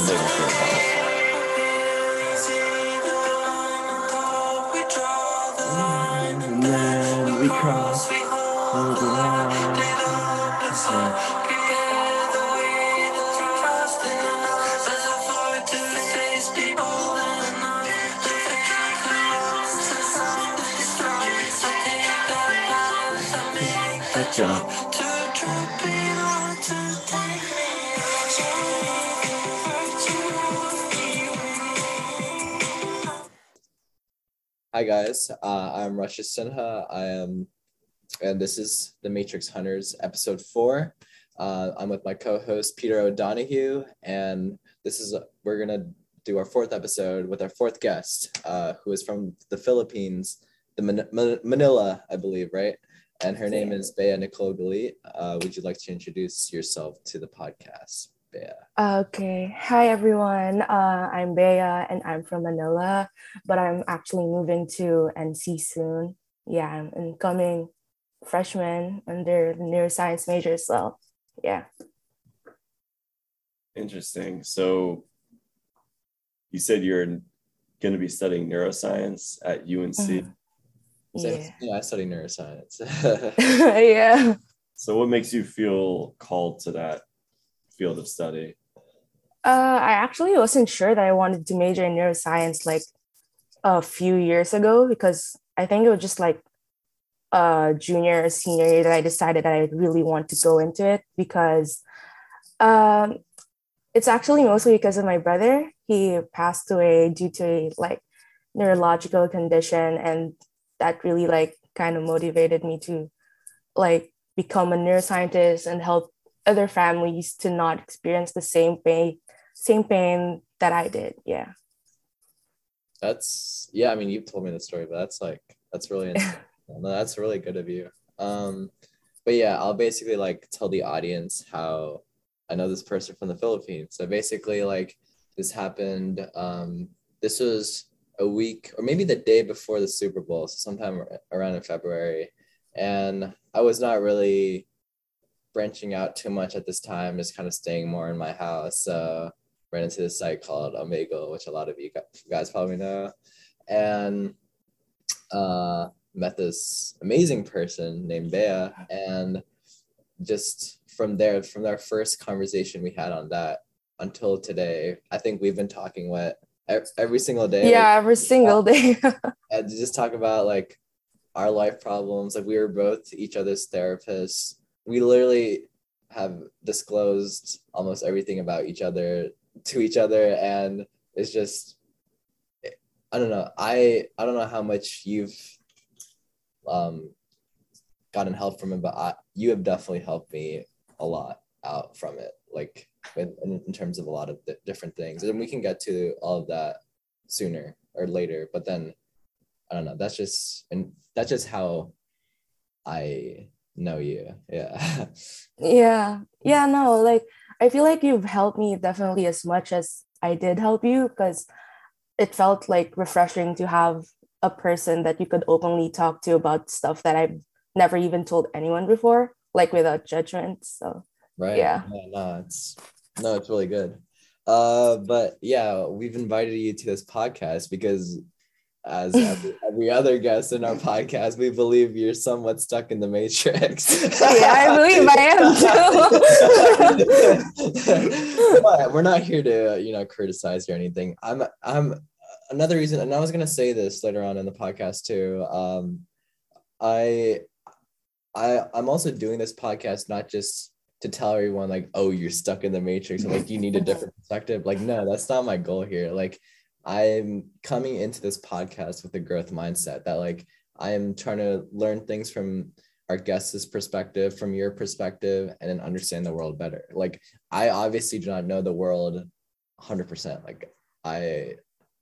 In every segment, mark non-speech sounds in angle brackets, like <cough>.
familiar with your health. And then we cross the line. Hi guys, uh, I'm Rasha Sinha. I am, and this is the Matrix Hunters episode four. Uh, I'm with my co-host Peter O'Donoghue, and this is we're gonna do our fourth episode with our fourth guest, uh, who is from the Philippines, the Man- Man- Manila, I believe, right? And her name is Bea Nicole Galit. Uh, would you like to introduce yourself to the podcast, Bea? Okay. Hi, everyone. Uh, I'm Bea and I'm from Manila, but I'm actually moving to NC soon. Yeah, I'm an incoming freshman under the neuroscience major. So, yeah. Interesting. So you said you're going to be studying neuroscience at UNC. Mhm. Yeah. yeah, I study neuroscience. <laughs> yeah. So what makes you feel called to that field of study? Uh, I actually wasn't sure that I wanted to major in neuroscience like a few years ago because I think it was just like uh junior or senior year that I decided that I really want to go into it because um it's actually mostly because of my brother. He passed away due to a like neurological condition and that really like kind of motivated me to like become a neuroscientist and help other families to not experience the same pain same pain that I did. Yeah. That's yeah. I mean, you've told me the story, but that's like that's really <laughs> no, that's really good of you. Um, but yeah, I'll basically like tell the audience how I know this person from the Philippines. So basically, like this happened. Um, this was a week or maybe the day before the Super Bowl, so sometime around in February, and I was not really branching out too much at this time, just kind of staying more in my house. So ran into this site called Omegle, which a lot of you guys probably know, and uh, met this amazing person named Bea, and just from there, from our first conversation we had on that until today, I think we've been talking what every single day. Yeah, every single day. <laughs> and just talk about like our life problems. Like we were both each other's therapists. We literally have disclosed almost everything about each other to each other, and it's just I don't know. I I don't know how much you've um gotten help from it, but I, you have definitely helped me a lot out from it. Like in, in terms of a lot of di- different things, and we can get to all of that sooner or later. But then I don't know. That's just and that's just how I know you. Yeah. yeah. <laughs> Yeah, no, like I feel like you've helped me definitely as much as I did help you because it felt like refreshing to have a person that you could openly talk to about stuff that I've never even told anyone before, like without judgment. So right. Yeah. No, it's no, it's really good. Uh, but yeah, we've invited you to this podcast because as every, every other guest in our podcast, we believe you're somewhat stuck in the matrix. yeah, I believe I am too. <laughs> but we're not here to, you know, criticize or anything. I'm I'm another reason, and I was gonna say this later on in the podcast too. Um I I I'm also doing this podcast not just to tell everyone like, oh, you're stuck in the matrix, or like you need a different perspective. Like, no, that's not my goal here. Like, I'm coming into this podcast with a growth mindset that like I am trying to learn things from our guest's perspective, from your perspective, and then understand the world better. Like, I obviously do not know the world 100%. Like, I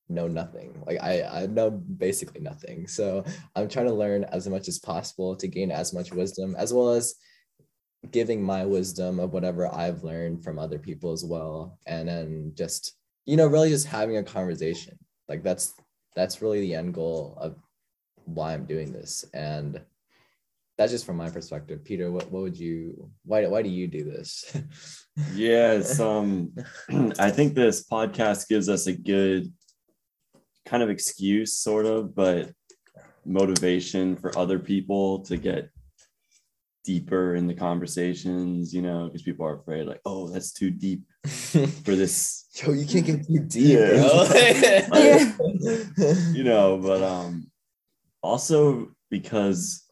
know nothing. Like I, I know basically nothing. So I'm trying to learn as much as possible to gain as much wisdom, as well as giving my wisdom of whatever I've learned from other people as well. And then just, you know, really just having a conversation. Like that's that's really the end goal of why I'm doing this. And that's just from my perspective. Peter, what, what would you why why do you do this? <laughs> yes, um <clears throat> I think this podcast gives us a good kind of excuse, sort of, but motivation for other people to get deeper in the conversations, you know, because people are afraid, like, oh, that's too deep for this. <laughs> Yo, you can't get too deep, Yeah. bro. <laughs> Yeah. you know, but um also because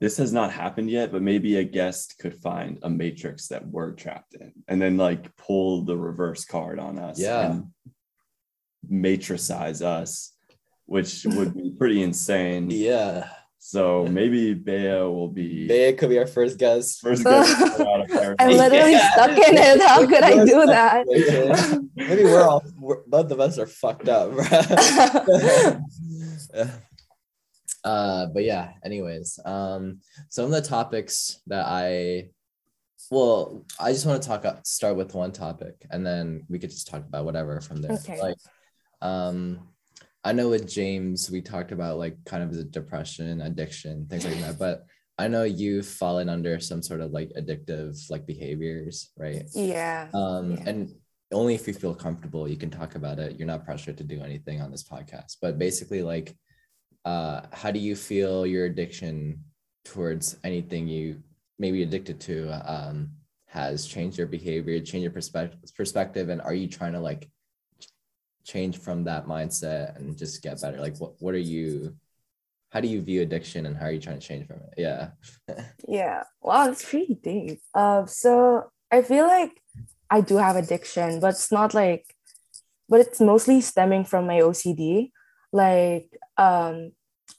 this has not happened yet, but maybe a guest could find a matrix that we're trapped in and then like pull the reverse card on us Yeah. and matricize us, which would be pretty insane. yeah. So maybe Bea will be Bea could be our first guest. first <laughs> guest to get out of I'm literally Yeah. stuck in it. How could I do <laughs> that? Maybe we're all we're, both of us are fucked up, bro. <laughs> uh, but yeah. Anyways, um, some of the topics that I, well, I just want to talk. uh, Start with one topic, and then we could just talk about whatever from there. Okay. Like, um, I know with James we talked about like kind of the depression, addiction, things like that, but. I know you've fallen under some sort of like addictive like behaviors, right? yeah. um Yeah. and only if you feel comfortable you can talk about it you're not pressured to do anything on this podcast but basically like uh how do you feel your addiction towards anything you may be addicted to um has changed your behavior changed your perspective perspective and are you trying to like change from that mindset and just get better like what, what are you how do you view addiction and how are you trying to change from it yeah <laughs> Yeah. Wow, that's pretty deep. Uh, so I feel like I do have addiction, but it's not like, but it's mostly stemming from my OCD. Like, um,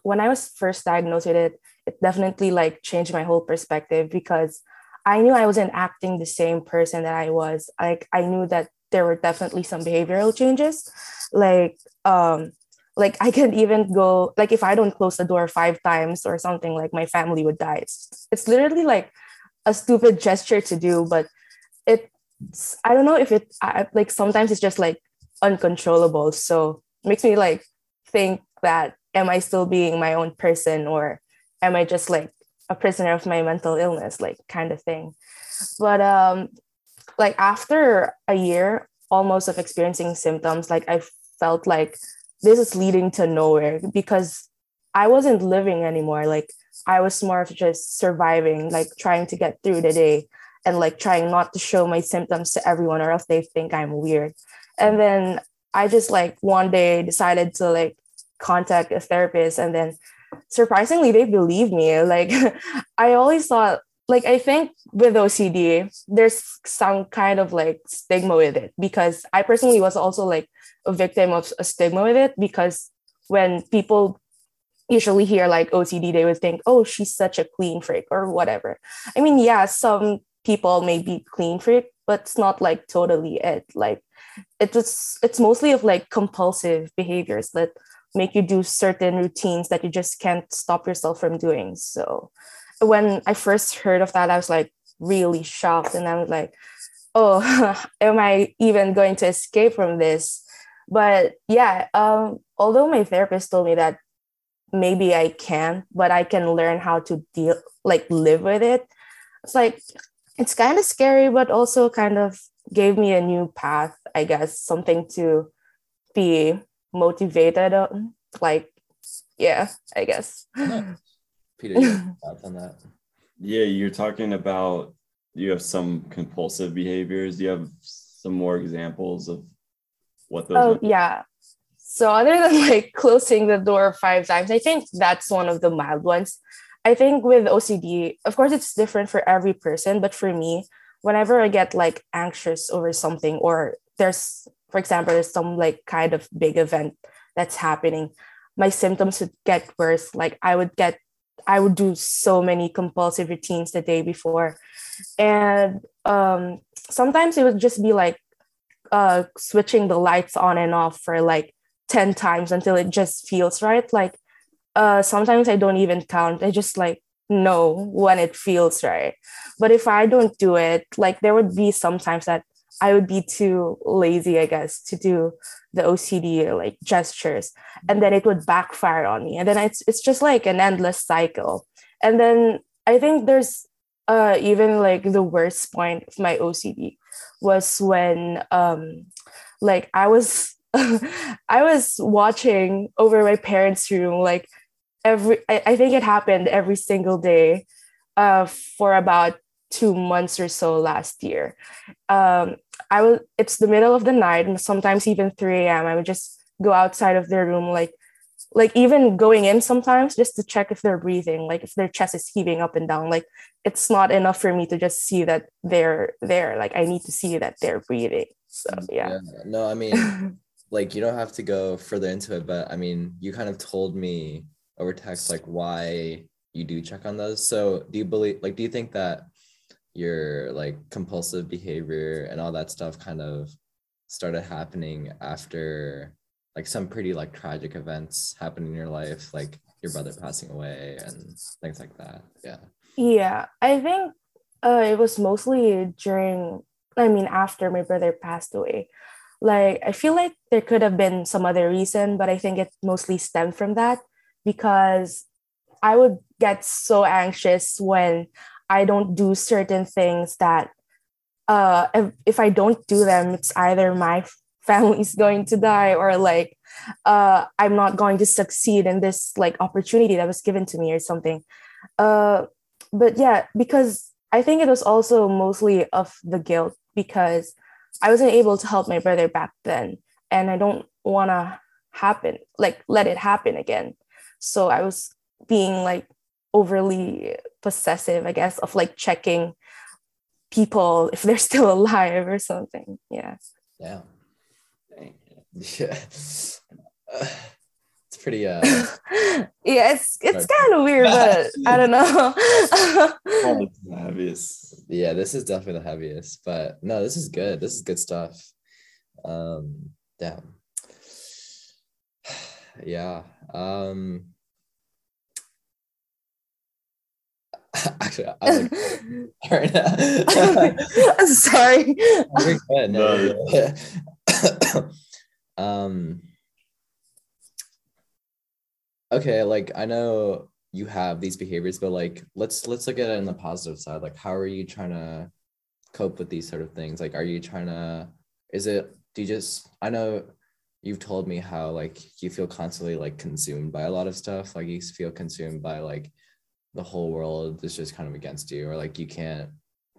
when I was first diagnosed with it, it definitely like changed my whole perspective because I knew I wasn't acting the same person that I was. Like, I knew that there were definitely some behavioral changes. Like, um, like I can even go like if I don't close the door five times or something, like my family would die. It's it's literally like a stupid gesture to do, but it's I don't know if it I, like sometimes it's just like uncontrollable. So makes me like think that am I still being my own person or am I just like a prisoner of my mental illness, like kind of thing. But um like after a year almost of experiencing symptoms, like I felt like this is leading to nowhere because I wasn't living anymore. Like I was more of just surviving, like trying to get through the day and like trying not to show my symptoms to everyone or else they think I'm weird. And then I just like one day decided to like contact a therapist and then surprisingly they believed me. Like <laughs> I always thought like I think with OCD, there's some kind of like stigma with it because I personally was also like a victim of a stigma with it because when people usually hear like OCD, they would think, oh, she's such a clean freak or whatever. I mean, yeah, some people may be clean freak, but it's not like totally it. Like it was it's mostly of like compulsive behaviors that make you do certain routines that you just can't stop yourself from doing. So when I first heard of that, I was like really shocked and I was like, oh, <laughs> am I even going to escape from this? But yeah, um, although my therapist told me that maybe I can, but I can learn how to deal, like live with it. It's like, it's kind of scary, but also kind of gave me a new path, I guess, something to be motivated on. Like, yeah, I guess. Peter you <laughs> thoughts on that Yeah, you're talking about you have some compulsive behaviors. Do you have some more examples of what those Oh are? yeah. So other than <laughs> like closing the door five times, I think that's one of the mild ones. I think with OCD, of course it's different for every person, but for me, whenever I get like anxious over something or there's for example, there's some like kind of big event that's happening, my symptoms would get worse. Like I would get I would do so many compulsive routines the day before. And um sometimes it would just be like uh switching the lights on and off for like 10 times until it just feels right. Like uh sometimes i don't even count. I just like know when it feels right. But if i don't do it like there would be sometimes that i would be too lazy i guess to do the ocd like gestures. And then it would backfire on me. And then it's it's just like an endless cycle. And then I think there's uh even like the worst point of my OCD was when um like I was <laughs> I was watching over my parents' room like every I, I think it happened every single day uh for about two months or so last year. Um I was it's the middle of the night and sometimes even 3 a.m. I would just go outside of their room like like even going in sometimes just to check if they're breathing like if their chest is heaving up and down like it's not enough for me to just see that they're there like i need to see that they're breathing so mm, yeah, yeah. no i mean <laughs> like you don't have to go further into it but i mean you kind of told me over text like why you do check on those so do you believe like do you think that your like compulsive behavior and all that stuff kind of started happening after like some pretty like tragic events happen in your life, like your brother passing away and things like that. Yeah. Yeah, I think uh, it was mostly during. I mean, after my brother passed away. Like, I feel like there could have been some other reason, but I think it mostly stemmed from that because I would get so anxious when I don't do certain things that uh, if, if I don't do them, it's either my <laughs> family's going to die or like uh, i'm not going to succeed in this like opportunity that was given to me or something. Uh, but yeah because i think it was also mostly of the guilt because i wasn't able to help my brother back then and i don't want to happen like let it happen again. So i was being like overly possessive i guess of like checking people if they're <laughs> still alive or something yeah yeah yeah. Uh, it's pretty uh <laughs> yeah, it's it's kind of weird, but I don't know. <laughs> the heaviest. Yeah, this is definitely the heaviest, but no, this is good. This is good stuff. Um, damn. <sighs> Yeah. Um <laughs> Actually, I'm like, <laughs> I'm sorry. <laughs> No, <coughs> um okay like i know you have these behaviors but like let's let's look at it in the positive side. Like how are you trying to cope with these sort of things? Like are you trying to is it do you just i know you've told me how like you feel constantly like consumed by a lot of stuff. Like you feel consumed by like the whole world is just kind of against you or like you can't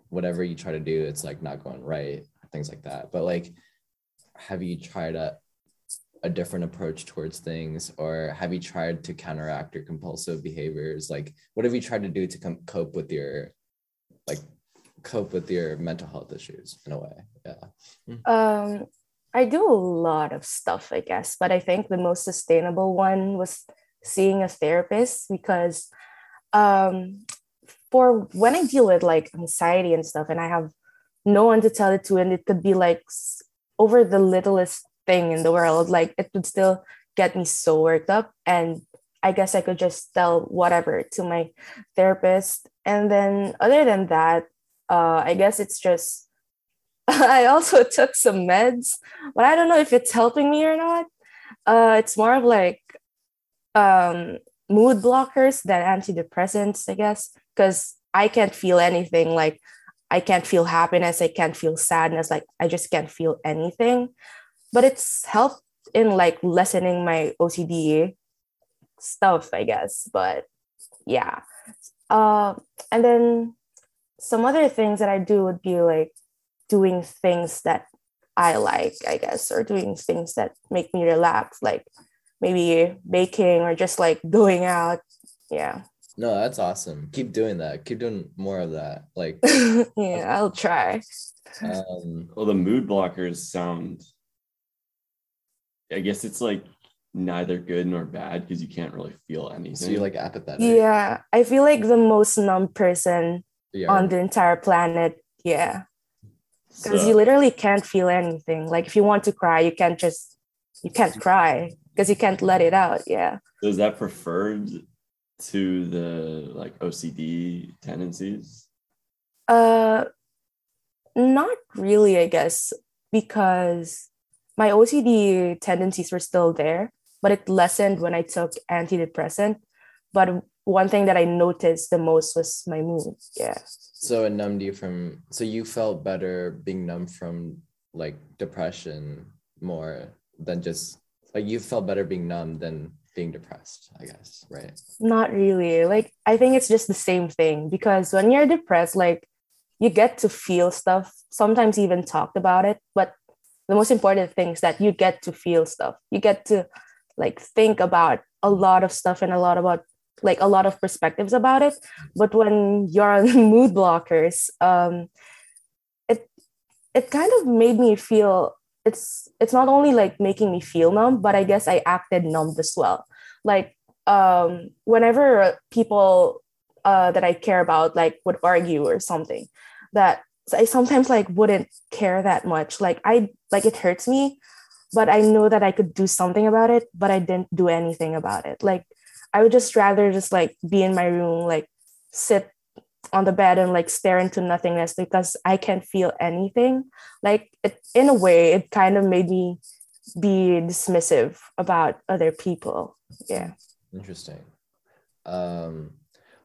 whatever you try to do it's like not going right things like that. But like have you tried a, a different approach towards things or have you tried to counteract your compulsive behaviors? Like what have you tried to do to com- cope with your like cope with your mental health issues in a way? Yeah. Hmm. um i do a lot of stuff i guess but i think the most sustainable one was seeing a therapist because um for when i deal with like anxiety and stuff and i have no one to tell it to and it could be like over the littlest thing in the world like it would still get me so worked up and i guess i could just tell whatever to my therapist. And then other than that uh, i guess it's just <laughs> i also <laughs> took some meds but i don't know if it's helping me or not. Uh, it's more of like um, mood blockers than antidepressants i guess because i can't feel anything like I can't feel happiness, I can't feel sadness, like I just can't feel anything. But it's helped in like lessening my OCD stuff, I guess. But yeah. Uh, and then some other things that I do would be like doing things that I like, I guess, or doing things that make me relax, like maybe baking or just like going out. Yeah. No, that's awesome. Keep doing that. Keep doing more of that. Like <laughs> yeah, I'll try. Um well the mood blockers sound I guess it's like neither good nor bad because you can't really feel anything. So you're like apathetic. Yeah. I feel like the most numb person on the entire planet. Yeah. Because so. you literally can't feel anything. Like if you want to cry, you can't just you can't cry because you can't let it out. Yeah. So is that preferred to the like OCD tendencies? Uh, not really, I guess, because my OCD tendencies were still there, but it lessened when I took antidepressant. But one thing that I noticed the most was my mood. Yeah. So it numbed you from so you felt better being numb from like depression more than just like you felt better being numb than being depressed, I guess, right? Not really. Like I think it's just the same thing because when you're depressed, like you get to feel stuff, sometimes even talked about it, but the most important thing is that you get to feel stuff. You get to like think about a lot of stuff and a lot about like a lot of perspectives about it but when you're on <laughs> mood blockers um it it kind of made me feel it's it's not only like making me feel numb but i guess i acted numb as well. Like um whenever people uh that i care about like would argue or something that i sometimes like wouldn't care that much. Like i like it hurts me but i know that i could do something about it but i didn't do anything about it. Like I would just rather just like be in my room, like sit on the bed and like stare into nothingness because I can't feel anything. Like it, in a way, it kind of made me be dismissive about other people. Yeah. Interesting. Um,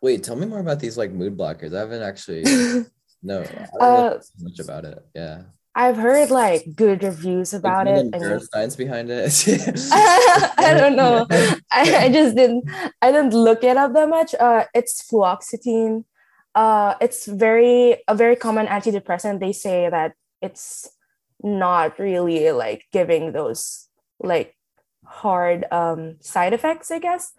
wait, tell me more about these like mood blockers. I haven't actually <laughs> no, Uh, much about it. Yeah. I've heard like good reviews about Like, it. you know the behind it. <laughs> <laughs> I don't know. I, I just didn't I didn't look it up that much. Uh, it's fluoxetine. Uh, it's very a very common antidepressant. They say that it's not really like giving those like hard um, side effects, I guess.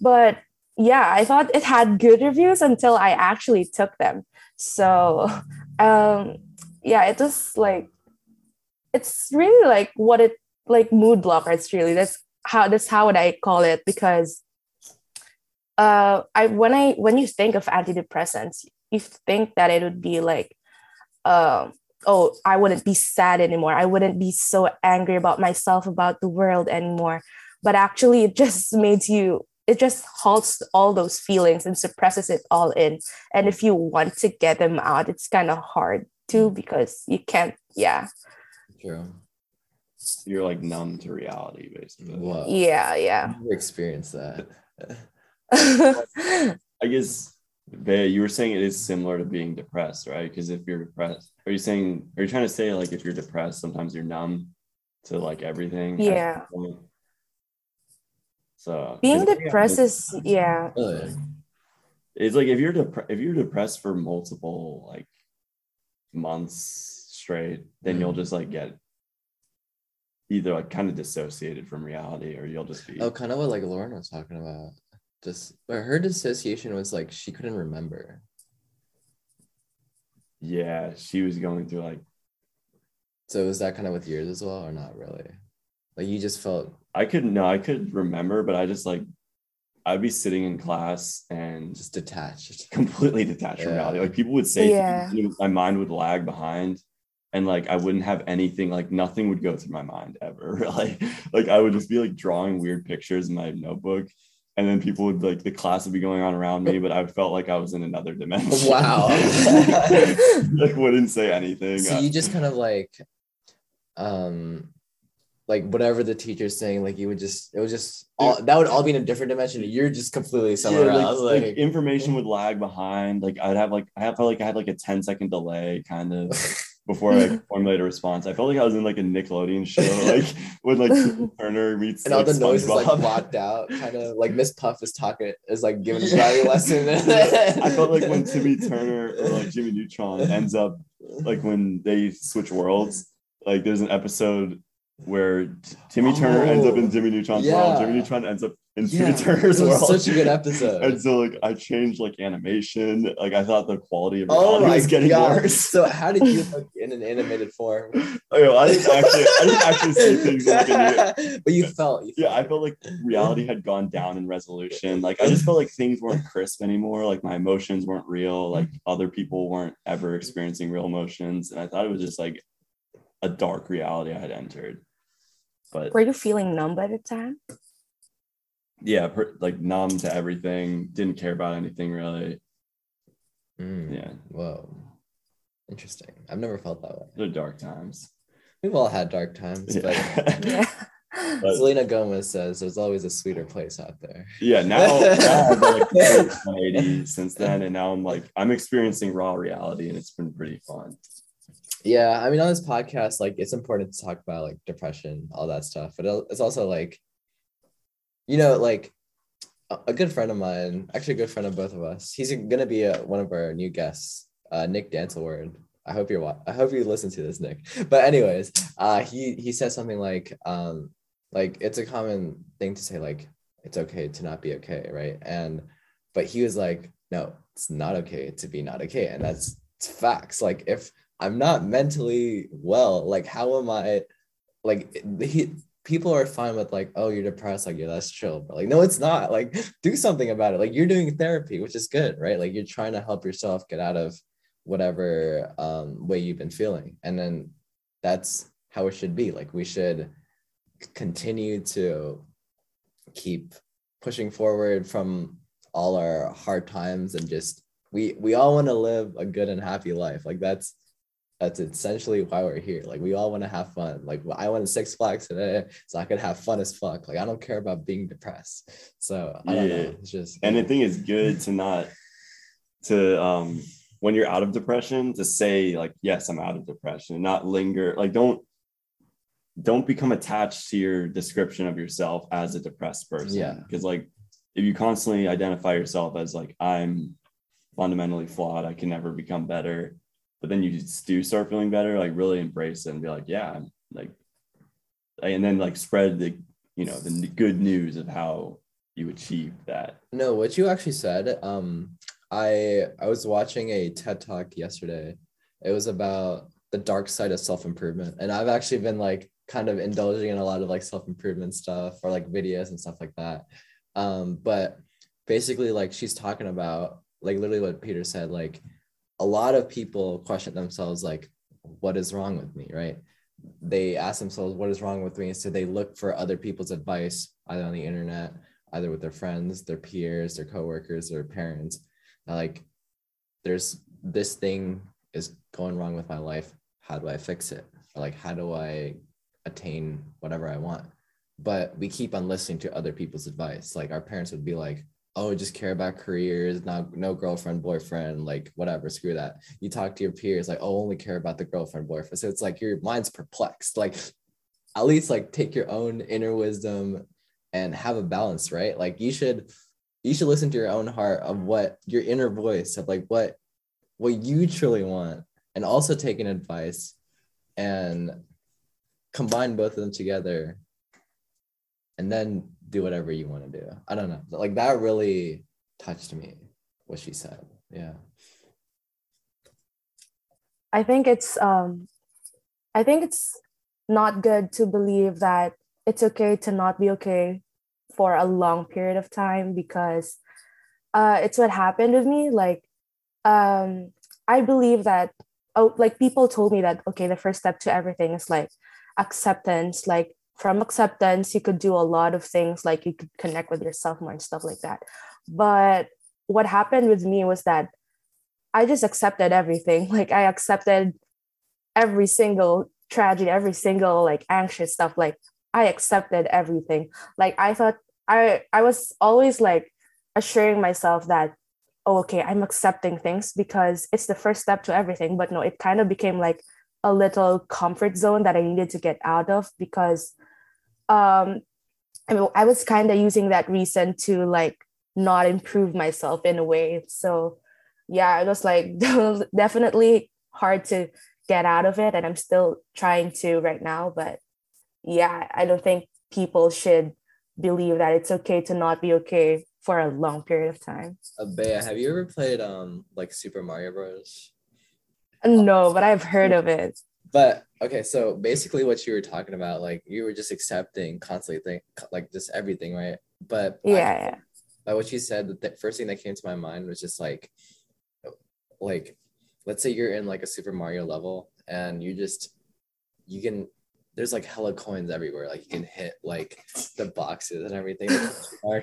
But yeah, I thought it had good reviews until I actually took them. So <laughs> um, yeah, it was like it's really like what it like mood blockers really that's how that's how would i call it because uh i when i when you think of antidepressants you think that it would be like um oh i wouldn't be sad anymore i wouldn't be so angry about myself about the world anymore but actually it just <laughs> makes you it just halts all those feelings and suppresses it all in and if you want to get them out it's kind of hard too because you can't yeah True. You're like numb to reality, basically. Wow. yeah yeah I've experienced that. <laughs> I guess Bea, you were saying it is similar to being depressed, right? Because if you're depressed, are you saying are you trying to say like if you're depressed, sometimes you're numb to like everything? Yeah. So being depressed it's- is yeah Really? It's like if you're depre- if you're depressed for multiple like months straight, then you'll Mhm. just like get either like kind of dissociated from reality or you'll just be Oh, kind of what like Lauren was talking about. Just but her dissociation was like she couldn't remember. yeah, she was going through like So was that kind of with yours as well, or not really? Like you just felt I could no, I could remember, but I just like I'd be sitting in class and just just detached. completely detached from reality. Like people would say Yeah. things, my mind would lag behind and like I wouldn't have anything, like nothing would go through my mind ever. <laughs> like like I would just be like drawing weird pictures in my notebook. And then people would like the class would be going on around me, but I felt like I was in another dimension. Wow. <laughs> like wouldn't say anything. So you just kind of like, um, like whatever the teacher's saying, like you would just it was just all that would all be in a different dimension. You're just completely somewhere Yeah, like, else. like, Like, information would lag behind. Like I'd have like I have felt like I had like a 10 second delay kind of <laughs> before I like, <laughs> formulate a response. I felt like I was in like a Nickelodeon show, <laughs> like when like <laughs> Turner meets and all like, the noises like blocked out, kind of like Miss Puff is talking, is like giving a driving lesson. I felt like when Timmy Turner or like Jimmy Neutron ends up like when they switch worlds, like there's an episode where T- Timmy Turner ends up in Oh, Jimmy Neutron's world. yeah. Jimmy Neutron ends up in Yeah, Timmy Turner's it was world. such a good episode. And so like I changed like animation. Like I thought the quality of Oh my was getting god! worse. So how did you look in an animated form? <laughs> Oh, I didn't actually I didn't actually see things like in <laughs> but you felt. You Yeah, I felt like reality had gone down in resolution. Like I just felt like things weren't crisp anymore. Like my emotions weren't real. Like other people weren't ever experiencing real emotions. And I thought it was just like a dark reality I had entered. But were you feeling numb by the time yeah, per, like numb to everything, didn't care about anything really. Mm, Yeah, Whoa. Interesting. I've never felt that way. they're dark times. We've all had dark times, but yeah <laughs> <laughs> But- Selena Gomez says there's always a sweeter place out there. yeah, now, now I've <laughs> been like 180 since then, and now I'm like I'm experiencing raw reality, and it's been pretty fun. Yeah, I mean, on this podcast, like it's important to talk about like depression, all that stuff, but it's also like, you know, like a good friend of mine, actually a good friend of both of us. He's gonna be a, one of our new guests, uh, Nick Dancelword. I hope you're. I hope you listen to this, Nick. But anyways, uh, he he said something like, um, like it's a common thing to say like it's okay to not be okay, right? And but he was like, no, it's not okay to be not okay, and that's facts. Like if I'm not mentally well. Like, how am I? Like, he, people are fine with like, oh, you're depressed. Like, yeah, that's chill. But like, no, it's not. Like, do something about it. Like, you're doing therapy, which is good, right? Like, you're trying to help yourself get out of whatever um, way you've been feeling, and then that's how it should be. Like, we should continue to keep pushing forward from all our hard times and just we we all want to live a good and happy life like that's that's essentially why we're here. Like we all want to have fun. Like i went to six flags today so i could have fun as fuck. Like i don't care about being depressed. So i don't Yeah. know it's just And I think it's good to not to um when you're out of depression to say like yes I'm out of depression and not linger like don't don't become attached to your description of yourself as a depressed person. Yeah. because like if you constantly identify yourself as like I'm fundamentally flawed. I can never become better but then you do start feeling better like really embrace it and be like yeah I'm like and then like spread the you know the good news of how you achieve that No, what you actually said, um, I I was watching a TED talk yesterday. It was about the dark side of self-improvement. And I've actually been like kind of indulging in a lot of like self-improvement stuff or like videos and stuff like that. Um, but basically like she's talking about like literally what Peter said, like a lot of people question themselves like, what is wrong with me, right? They ask themselves, what is wrong with me? So they look for other people's advice, either on the internet either with their friends, their peers, their coworkers, their parents. that, Like, there's this thing is going wrong with my life. How do I fix it? Or like, how do I attain whatever I want? But we keep on listening to other people's advice. Like our parents would be like, "Oh, just care about careers, not no girlfriend, boyfriend, like whatever, screw that." You talk to your peers, like, "Oh, only care about the girlfriend, boyfriend." So it's like your mind's perplexed. Like, at least like take your own inner wisdom and have a balance, right? Like you should you should listen to your own heart of what your inner voice of like what what you truly want and also take an advice and combine both of them together and then do whatever you want to do. I don't know. Like that really touched me what she said. Yeah. I think it's um I think it's not good to believe that it's okay to not be okay for a long period of time because uh it's what happened with me like um I believe that oh like people told me that okay the first step to everything is like acceptance like from acceptance you could do a lot of things like you could connect with yourself more and stuff like that but what happened with me was that I just accepted everything. <laughs> Like I accepted every single tragedy, every single like anxious stuff. Like I accepted everything. Like I thought I I was always like assuring myself that oh okay, I'm accepting things because it's the first step to everything. But no, it kind of became like a little comfort zone that I needed to get out of because um I mean I was kind of using that reason to like not improve myself in a way. So yeah, it was like <laughs> definitely hard to get out of it. And I'm still trying to right now. But yeah, I don't think people should believe that it's okay to not be okay for a long period of time. Uh, Bea, have you ever played um like Super Mario Bros? No, but I've heard of it. But okay, so basically what you were talking about, like you were just accepting constantly think like just everything, right? But I- Yeah, yeah. by what you said, the first thing that came to my mind was just like, like, let's say you're in like a Super Mario level and you just, you can, there's like hella coins everywhere. Like you can hit like the boxes and everything,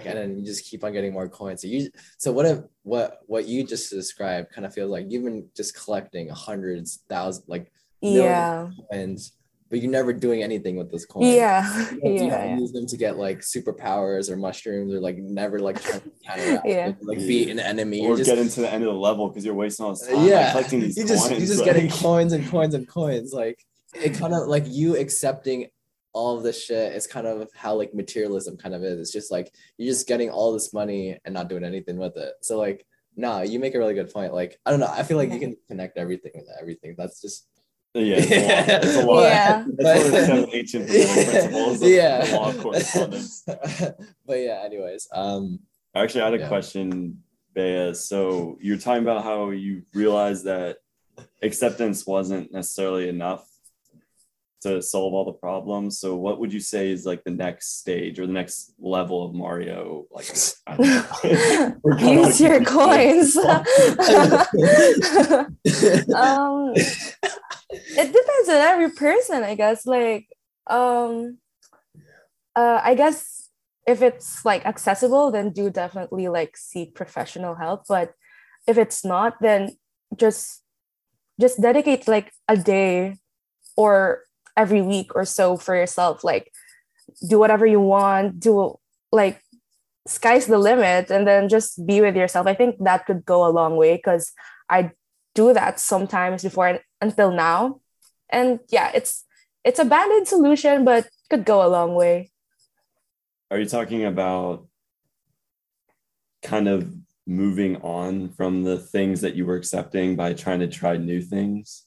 and then you just keep on getting more coins. So you, so what if what what you just described kind of feels like you've been just collecting hundreds, thousands, like Yeah. coins but you're never doing anything with those coins. yeah You <laughs> don't, you yeah, use them to get like superpowers or mushrooms or like never like trying to <laughs> Yeah. it, like beat an enemy. or You're just get into the end of the level because you're wasting all this time yeah, like, collecting these you just coins. you're just like- getting <laughs> coins and coins and coins. Like it kind of like you accepting all of this shit is kind of how like materialism kind of is. It's just like you're just getting all this money and not doing anything with it. So like, nah, you make a really good point. Like I don't know, I feel like you can connect everything with everything. That's just Yeah, it's a lot. It's a lot. Yeah. That's one <laughs> of the seven ancient principles of yeah. law of correspondence. <laughs> but yeah, anyways, um, I Actually, I had a Yeah. question, Bea. So you're talking about how you realized that acceptance wasn't necessarily enough to solve all the problems. So what would you say is like the next stage or the next level of Mario? Like, I don't know. <laughs> We're kinda use your coins <laughs> <laughs> um it depends on every person i guess like um uh i guess if it's like accessible then do definitely like seek professional help but if it's not then just just dedicate like a day or every week or so for yourself like do whatever you want do like sky's the limit and then just be with yourself. I think that could go a long way because i do that sometimes before until now. And yeah it's it's a band-aid solution but could go a long way. Are you talking about kind of moving on from the things that you were accepting by trying to try new things?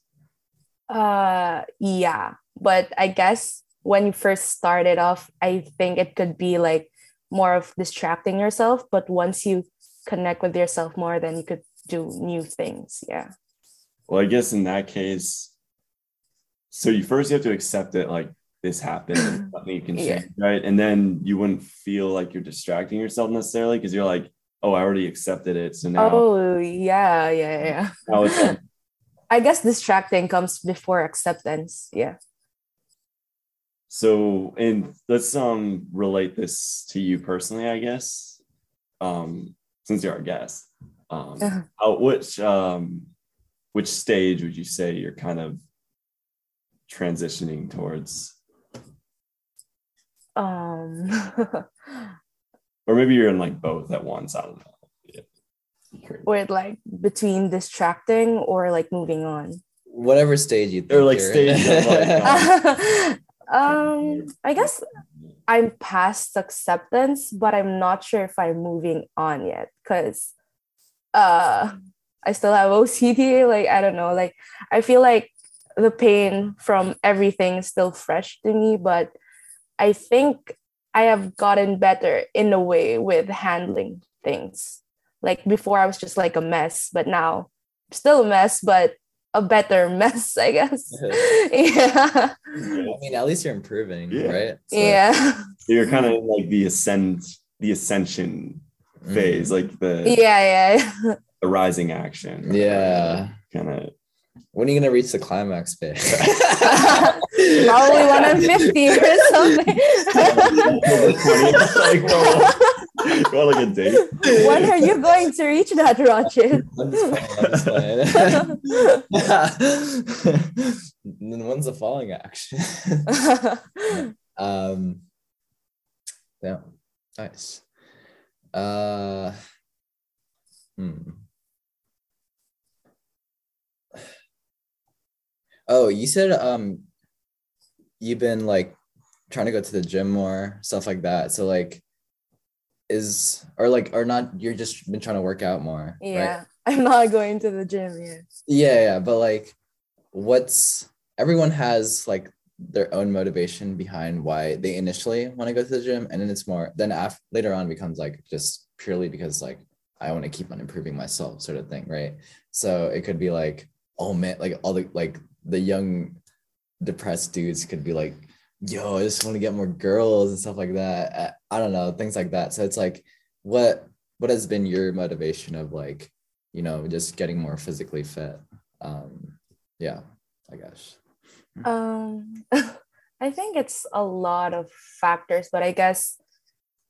uh yeah but i guess when you first started off i think it could be like more of distracting yourself but once you connect with yourself more then you could do new things yeah Well, I guess in that case, so you first you have to accept it like this happened, and <clears throat> nothing you can Yeah. change, right? And then you wouldn't feel like you're distracting yourself necessarily because you're like, oh, I already accepted it. So now, oh yeah yeah yeah now it's like, <laughs> i guess distracting comes before acceptance yeah so and let's um relate this to you personally, I guess. Um, since you're our guest. Um Uh-huh. how, which um which stage would you say you're kind of transitioning towards? um <laughs> Or maybe you're in like both at once. I don't know. Yeah. with like between distracting or like moving on whatever stage you think Or, like, you're stage in. of, like, <laughs> um <laughs> i guess i'm past acceptance but i'm not sure if i'm moving on yet because uh i still have ocd like i don't know like i feel like the pain from everything is still fresh to me but i think i have gotten better in a way with handling things. Like before i was just like a mess but now I'm still a mess but a better mess i guess <laughs> yeah I mean, at least you're improving, Yeah. right? So- yeah you're kind of like the ascend the ascension Mm. phase like the, yeah yeah the rising action Yeah. kind of When are you gonna reach the climax phase? <laughs> <laughs> probably when i'm 50 or something like, <laughs> well, go on, like a date when are you going to reach that rocket I'm just playing, I'm just playing. then when's the falling action? <laughs> um yeah nice uh hmm. oh you said um you've been like trying to go to the gym more stuff like that so like is or like or not you're just been trying to work out more right? yeah i'm not going to the gym yet yeah yeah but like what's everyone has like their own motivation behind why they initially want to go to the gym and then it's more then after later on becomes like just purely because like i want to keep on improving myself sort of thing right so it could be like oh man like all the like the young depressed dudes could be like yo i just want to get more girls and stuff like that Uh, i don't know things like that so it's like what what has been your motivation of like you know just getting more physically fit um yeah i guess Um, <laughs> I think it's a lot of factors, but I guess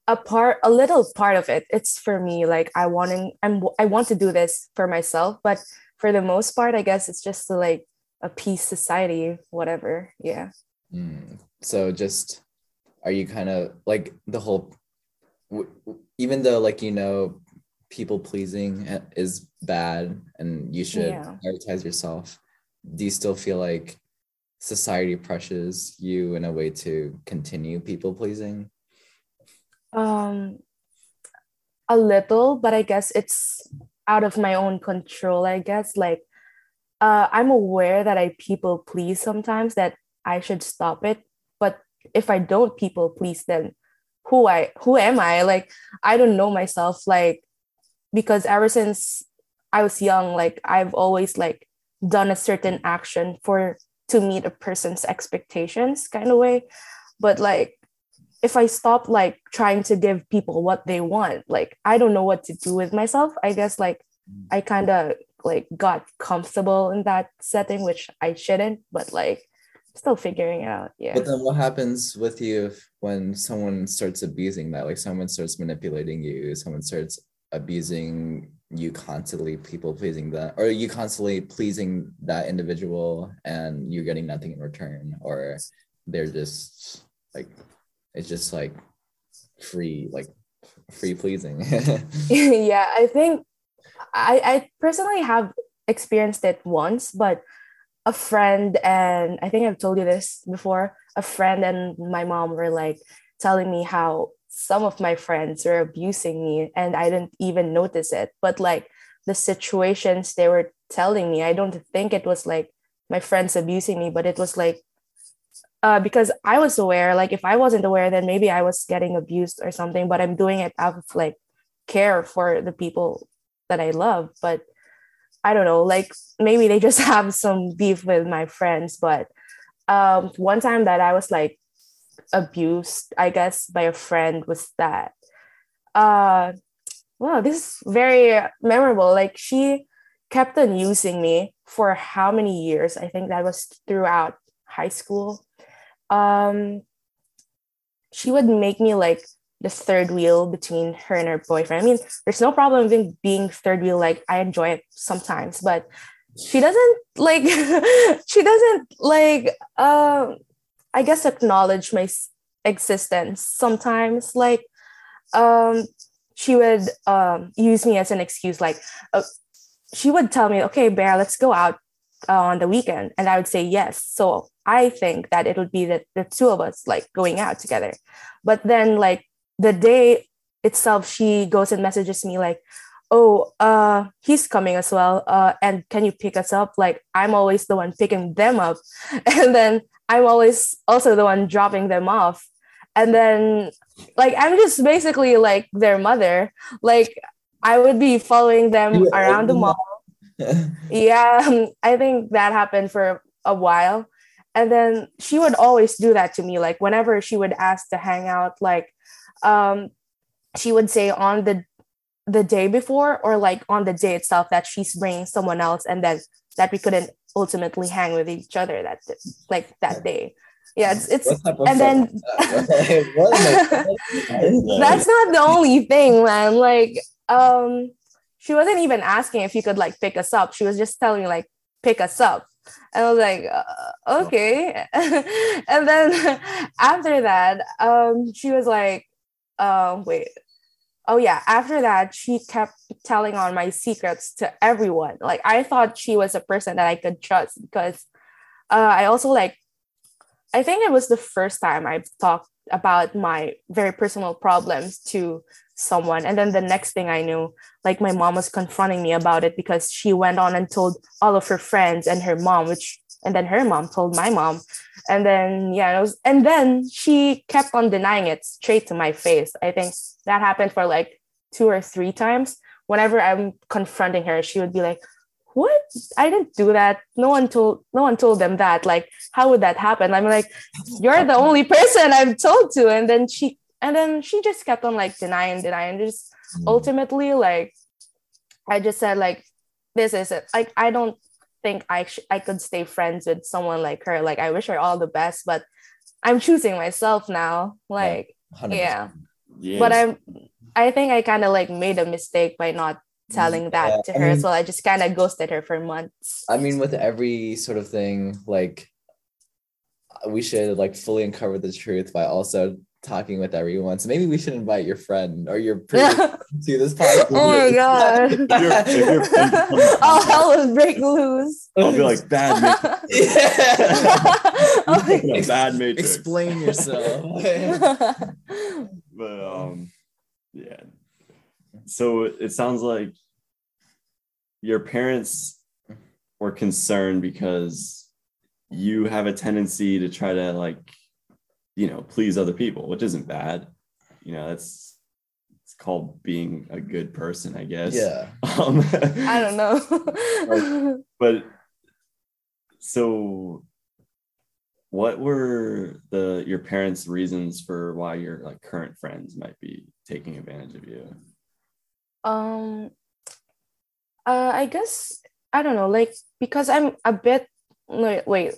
a part, a little part of it, it's for me. Like I wanting, I'm, I want to do this for myself, but for the most part, I guess it's just to like appease society, whatever. Yeah. Mm. So just are you kind of like the whole w- even though like you know people pleasing is bad and you should Yeah. prioritize yourself do you still feel like society pressures you in a way to continue people pleasing Um, a little, but I guess it's out of my own control. I guess like, uh, I'm aware that I people please sometimes. That I should stop it. But if I don't people please, then who I who am I? Like I don't know myself. Like because ever since I was young, like I've always like done a certain action for to meet a person's expectations, kind of way. But like if I stop like trying to give people what they want, like I don't know what to do with myself. I guess like I kind of like got comfortable in that setting, which I shouldn't, but like still figuring it out. Yeah. but then what happens with you if, when someone starts abusing that like someone starts manipulating you someone starts abusing you constantly people pleasing that or you constantly pleasing that individual and you're getting nothing in return or they're just like it's just like free like free pleasing <laughs> yeah, I think I I personally have experienced it once, but a friend and I think I've told you this before. A friend and my mom were like telling me how some of my friends were abusing me and I didn't even notice it. But like the situations they were telling me, I don't think it was like my friends abusing me, but it was like uh, because I was aware, like if I wasn't aware, then maybe I was getting abused or something, but I'm doing it out of like care for the people that I love. But I don't know, like maybe they just <laughs> have some beef with my friends. But um, one time that I was like abused, I guess, by a friend was that, uh, wow, this is very memorable. Like she kept on using me for how many years? I think that was throughout high school. Um, she would make me like the third wheel between her and her boyfriend. I mean, there's no problem with being third wheel. Like I enjoy it sometimes, but she doesn't like. <laughs> she doesn't like. Um, I guess acknowledge my existence sometimes. Like, um, she would um use me as an excuse. Like, uh, she would tell me, "Okay, Bear, let's go out uh, on the weekend," and I would say yes. So I think that it would be the, the two of us like going out together. But then like the day itself, she goes and messages me like, oh, uh, he's coming as well. Uh, and can you pick us up? Like I'm always the one picking them up. <laughs> And then I'm always also the one dropping them off. And then like I'm just basically like their mother. Like I would be following them You- around the mall <laughs> yeah um, i think that happened for a while and then she would always do that to me like whenever she would ask to hang out like um she would say on the the day before or like on the day itself that she's bringing someone else and then that we couldn't ultimately hang with each other that like that day. Yeah it's it's <laughs> What type of and then What? Am I- that's not the only thing man. Like um she wasn't even asking if you could like pick us up. She was just telling me like pick us up. And i was like uh, okay. <laughs> And then <laughs> after that um she was like um wait. Oh yeah. After that she kept telling on my secrets to everyone. Like i thought she was a person that i could trust because uh, i also like i think it was the first time i've talked about my very personal problems to someone. And then the next thing i knew like my mom was confronting me about it because she went on and told all of her friends and her mom which and then her mom told my mom and then yeah it was and then she kept on denying it straight to my face. I think that happened for like two or three times. Whenever i'm confronting her she would be like what? I didn't do that. No one told no one told them that. Like how would that happen? I'm like you're the only person i've told to. And then she and then she just kept on like denying denying. Just hmm. ultimately like i just said like this is it. Like i don't think i sh- i could stay friends with someone like her like i wish her all the best but i'm choosing myself now like 100%. yeah Yes. but i'm i think i kind of like made a mistake by not telling that Yeah, to I her as well. i just kind of ghosted her for months I mean, with every sort of thing, like we should like fully uncover the truth by also talking with everyone. So maybe we should invite your friend or your <laughs> previous to this podcast. oh my <laughs> god. If you're- if you're friends come <laughs> on. All hell will break loose. I'll be like bad matrix. Oh my bad matrix. Explain yourself. but um yeah so it sounds like your parents were concerned because you have a tendency to try to like you know please other people which isn't bad you know that's it's called being a good person i guess yeah. <laughs> um, I don't know. <laughs> but so what were the your parents reasons for why your like current friends might be taking advantage of you um uh i guess i don't know like because i'm a bit like wait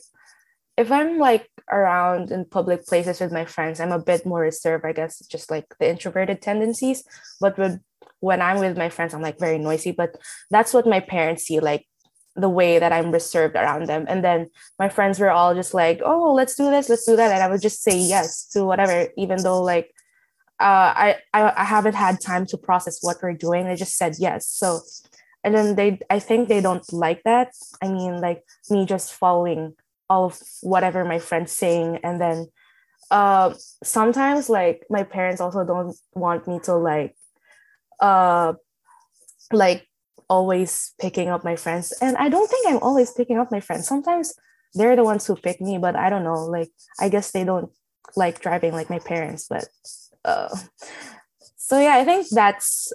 if i'm like around in public places with my friends i'm a bit more reserved i guess just like the introverted tendencies but with when i'm with my friends i'm like very noisy but that's what my parents see like the way that i'm reserved around them and then my friends were all just like oh let's do this let's do that and i would just say yes to whatever even though like uh, I, I I haven't had time to process what we're doing. I just said yes. So, and then they, I think they don't like that. I mean, like me just following all of whatever my friends saying, and then uh, sometimes like my parents also don't want me to like, uh, like always picking up my friends, and I don't think I'm always picking up my friends. Sometimes they're the ones who pick me, but I don't know. Like I guess they don't like driving like my parents, but uh, so yeah i think that's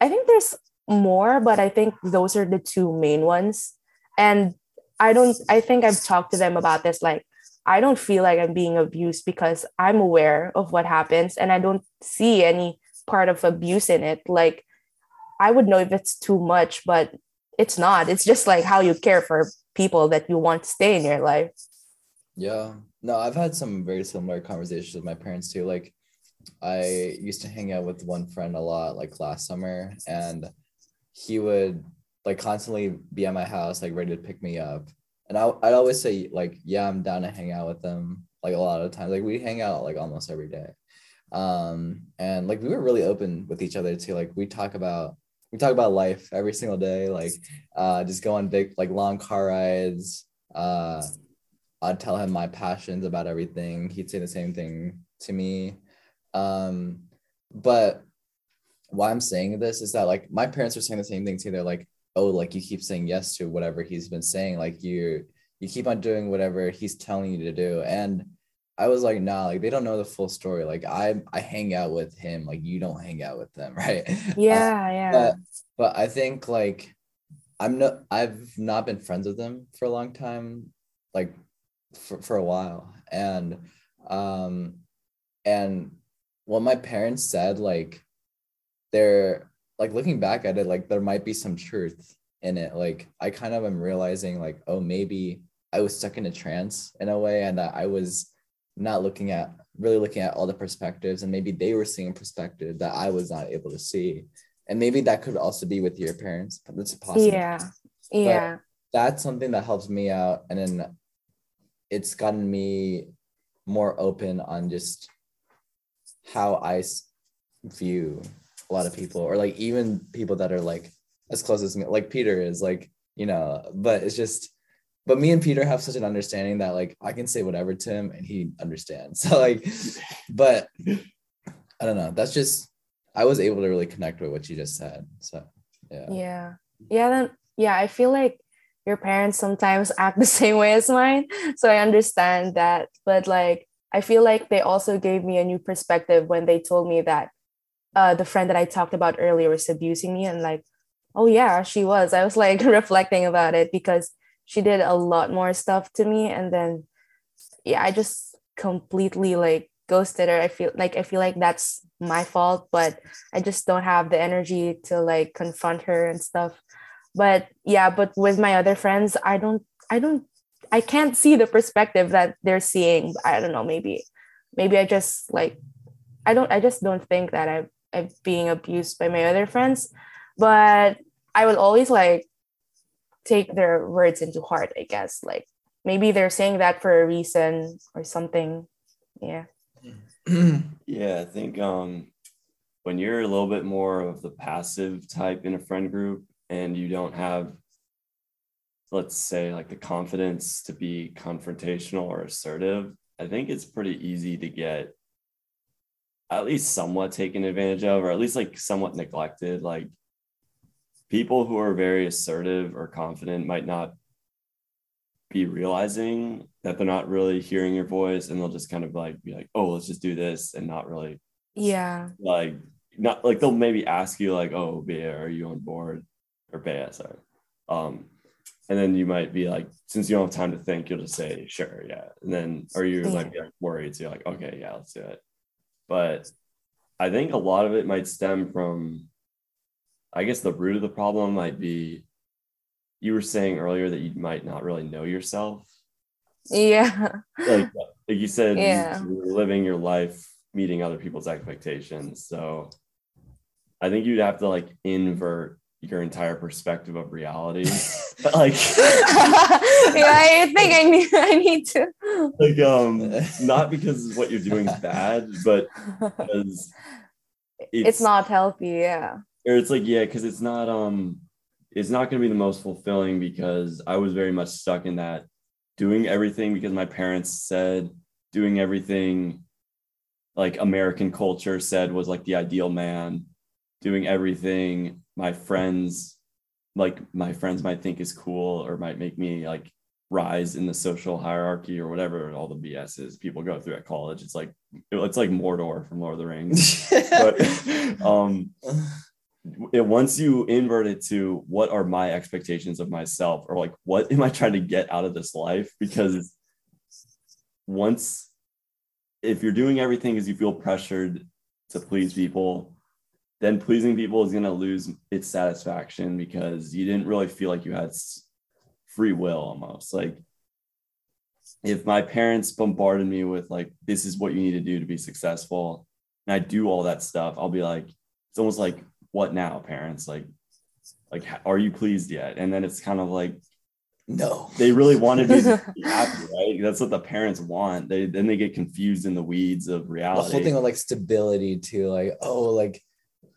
i think there's more but i think those are the two main ones and i don't i think i've talked to them about this like i don't feel like i'm being abused because i'm aware of what happens and i don't see any part of abuse in it like i would know if it's too much but it's not it's just like how you care for people that you want to stay in your life Yeah. No, I've had some very similar conversations with my parents too. Like I used to hang out with one friend a lot like last summer and he would like constantly be at my house like ready to pick me up. And I I'd always say like yeah, I'm down to hang out with them like a lot of times. Like we hang out like almost every day. Um and like we were really open with each other too. Like we talk about we talk about life every single day like uh just go on big like long car rides uh I'd tell him my passions about everything. He'd say the same thing to me. Um, but why I'm saying this is that like my parents are saying the same thing too. They're like, oh, like you keep saying yes to whatever he's been saying. Like you you keep on doing whatever he's telling you to do. And I was like, nah, like they don't know the full story. Like I I hang out with him, like you don't hang out with them, <laughs> right? yeah yeah but but I think like I'm not I've not been friends with them for a long time, like for, for a while. And um and what my parents said, like they're like looking back at it, like there might be some truth in it. Like I kind of am realizing like, oh, maybe I was stuck in a trance in a way and that I was not looking at really looking at all the perspectives and maybe they were seeing a perspective that I was not able to see. And maybe that could also be with your parents But that's possible yeah. yeah. that's something that helps me out and then it's gotten me more open on just how I view a lot of people or like even people that are like as close as me like peter is like you know but it's just but me and peter have such an understanding that like i can say whatever to him and he understands. <laughs> So like but i don't know that's just i was able to really connect with what you just said so yeah. Yeah. Yeah then yeah i feel like your parents sometimes <laughs> act the same way as mine so i understand that but like i feel like they also gave me a new perspective when they told me that uh, the friend that i talked about earlier was abusing me and like oh yeah she was. I was like <laughs> reflecting about it because she did a lot more stuff to me and then yeah i just completely like ghosted her. I feel like i feel like that's my fault but i just don't have the energy to like confront her and stuff. But yeah but with my other friends i don't i don't i can't see the perspective that they're seeing. I don't know maybe maybe i just like i don't i just don't think that i being abused by my other friends but i will always like take their words into heart i guess like maybe they're saying that for a reason or something. Yeah. <clears throat> yeah, I think um when you're a little bit more of the passive type in a friend group and you don't have let's say like the confidence to be confrontational or assertive, I think it's pretty easy to get at least somewhat taken advantage of or at least like somewhat neglected. Like people who are very assertive or confident might not be realizing that they're not really hearing your voice and they'll just kind of like be like oh let's just do this and not really yeah. like not like they'll maybe ask you like oh Bea are you on board? Or Bea sorry. Um and then you might be like since you don't have time to think you'll just say sure yeah. And then or you Yeah. might be like worried so you're like okay yeah let's do it but I think a lot of it might stem from I guess the root of the problem might be you were saying earlier that you might not really know yourself. Yeah. Like like you said Yeah. you're living your life meeting other people's expectations. So i think you'd have to like invert your entire perspective of reality. <laughs> Like <laughs> yeah i think i need i need to. Like um not because what you're doing is bad but because it's, not healthy yeah. Or it's like yeah because it's not um it's not going to be the most fulfilling because i was very much stuck in that doing everything because my parents said doing everything like american culture said was like the ideal man doing everything my friends like my friends might think is cool or might make me like rise in the social hierarchy or whatever all the bs is people go through at college. It's like it's like mordor from lord of the rings. But <laughs> um it, once you invert it to what are my expectations of myself or like what am i trying to get out of this life? Because once if you're doing everything because you feel pressured to please people then pleasing people is going to lose its satisfaction because you didn't really feel like you had free will almost. Like if my parents bombarded me with like this is what you need to do to be successful and i do all that stuff i'll be like it's almost like what now parents? Like like are you pleased yet? And then it's kind of like no. they really wanted me to be <laughs> happy right? That's what the parents want. They then they get confused in the weeds of reality. The whole thing of like stability too, like, oh, like,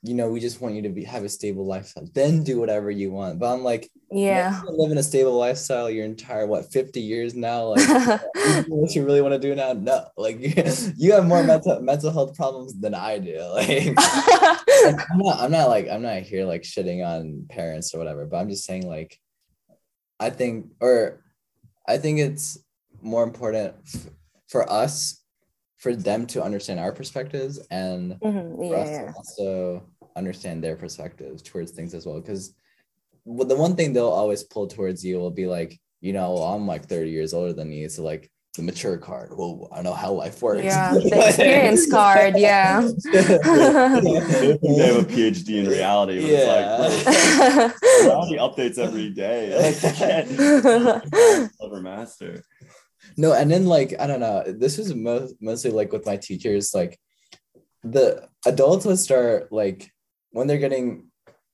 you know, we just want you to be have a stable lifestyle, then do whatever you want. But I'm like, yeah living a stable lifestyle your entire what 50 years now. <laughs> Like <laughs> what you really want to do now? No. Like <laughs> you have more mental mental health problems than I do. Like I'm not, I'm not like I'm not here like shitting on parents or whatever, but I'm just saying like I think or I think it's more important f- for us for them to understand our perspectives and Mhm, for yeah, us yeah. to also understand their perspectives towards things as well. Because well, the one thing they'll always pull towards you will be like, you know, well, I'm like 30 years older than you, so like the mature card. Well, I know how life works. Yeah, <laughs> the experience card, yeah. <laughs> they have a phd in reality but Yeah. it's like reality <laughs> updates every day like you clever master no and then like i don't know this was most, mostly like with my teachers like the adults would start like when they're getting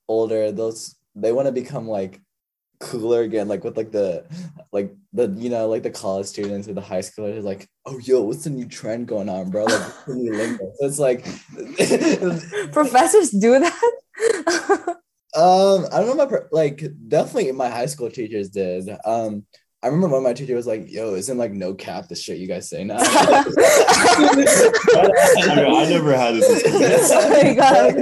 older those they want to become like cooler again like with like the like the you know like the college students or the high schoolers like oh yo what's the new trend going on bro like the new lingo so it's like <laughs> Professors do that? <laughs> Um, I don't know my like definitely my high school teachers did. Um, I remember one of my teacher was like, "Yo, isn't like no cap the shit you guys say now." I, <laughs> mean, I never had this Oh my God.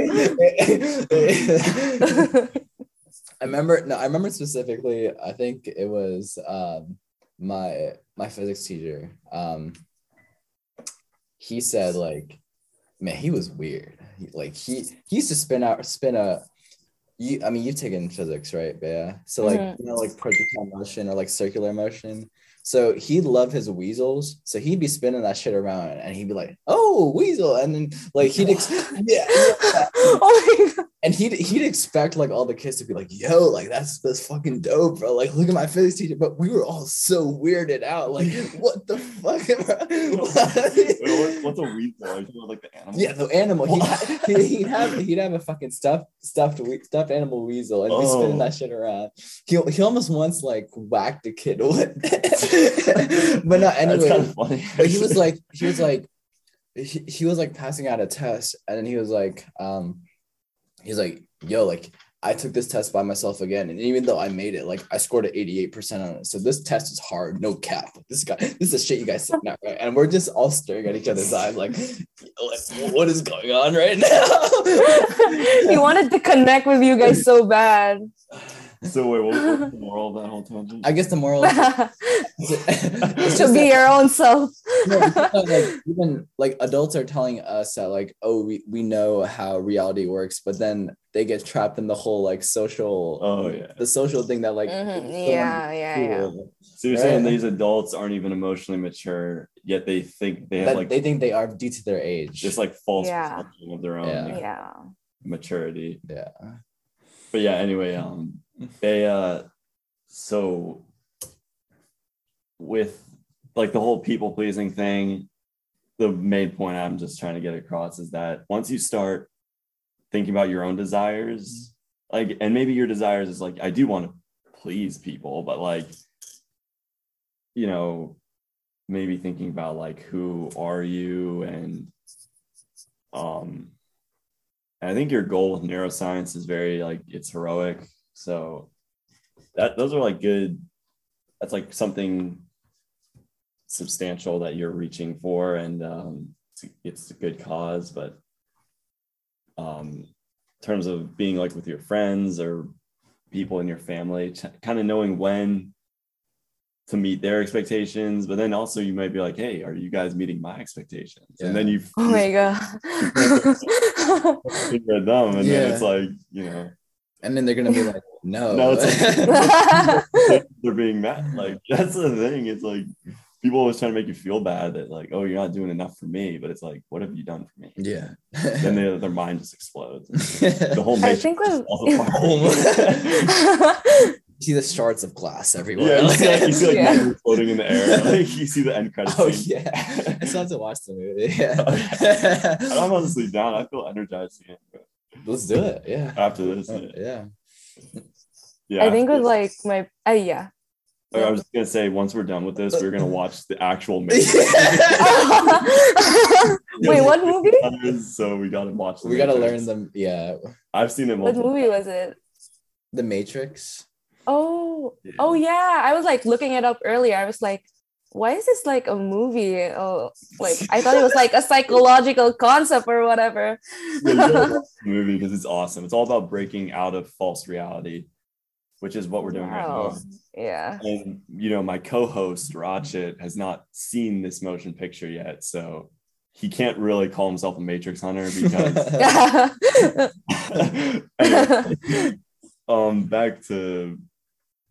I remember no, I remember specifically. I think it was um my my physics teacher. Um, he said like, man, he was weird. He, like he he used to spin out spin a. You, I mean, you've taken physics, right, Bea? So like, Mhm. you know, like projectile motion or like circular motion. So he loved his weasels. So he'd be spinning that shit around, and he'd be like, "Oh, weasel," and then like he'd, ex- <laughs> yeah, yeah. oh my God. And he'd he'd expect like all the kids to be like, "Yo, like that's that's fucking dope, bro! Like, look at my physics teacher." But we were all so weirded out, like, what the fuck? <laughs> Wait, what's a weasel? Are you like the animal? yeah, the animal. He'd, <laughs> he'd have he'd have a fucking stuffed stuffed we- stuffed animal weasel, and we spinning Oh. that shit around. He he almost once like whacked a kid with, <laughs> but not That's anyway. kind of funny. but he was like he was like he, he was like passing out a test and then he was like um he's like yo like i took this test by myself again and even though i made it like i scored an 88% on it so this test is hard no cap this guy this is the shit you guys said now right and we're just all staring at each other's eyes like, like what is going on right now <laughs> he wanted to connect with you guys so bad. so wait, what was the <laughs> moral of that whole tangent? i guess the moral is <laughs> to be your own self. no, it's like even like adults are telling us that like oh we, we know how reality works but then they get trapped in the whole like social oh yeah. the social thing that like Mhm, someone Yeah, yeah, yeah. So you're saying these adults aren't even emotionally mature, yet they think they have that like they think they are due to their age just like false Yeah. perception of their own Yeah. like, Yeah. maturity. yeah But yeah, anyway, um, they uh, so with like the whole people pleasing thing, the main point I'm just trying to get across is that once you start thinking about your own desires, like, and maybe your desires is like, I do want to please people, but like, you know, maybe thinking about like, who are you? And, um, and I think your goal with neuroscience is very like, it's heroic. So that, those are like good, that's like something substantial that you're reaching for and um, it's, it's a good cause but um, in terms of being like with your friends or people in your family ch- kind of knowing when to meet their expectations but then also you might be like hey are you guys meeting my expectations? And then you Oh my god. <laughs> figure them and then it's like you know. And then they're gonna be like no <laughs> No, it's <laughs> they're being met like that's the thing. It's like people always trying to make you feel bad that like oh you're not doing enough for me but it's like what have you done for me? Yeah. Then they, their mind just explodes. The whole I think with falls <laughs> <laughs> <laughs> see the shards of glass everywhere. Yeah you see like, you see, like Yeah. numbers floating in the air like you see the end credits oh scene. yeah. I still have to watch the movie. Yeah. i'm honestly down. I feel energized again let's do it. Yeah. After this Uh, yeah. yeah. I think after with like my uh, yeah. I was just gonna say once we're done with this we're gonna watch the actual <laughs> Matrix. <laughs> Wait, what movie? so uh, we gotta watch the we gotta Matrix. learn them yeah i've seen it What multiple movie was it? the matrix Oh, Yeah. oh yeah. I was like looking it up earlier. I was like, why is this like a movie? Oh, like I thought it was like a psychological concept or whatever. Yeah, you gotta <laughs> watch the movie because it's awesome. It's all about breaking out of false reality, which is what we're doing right now. Yeah. And you know, my co-host Ratchet has not seen this motion picture yet, so he can't really call himself a Matrix hunter because. <laughs> <laughs> Anyway, um, back to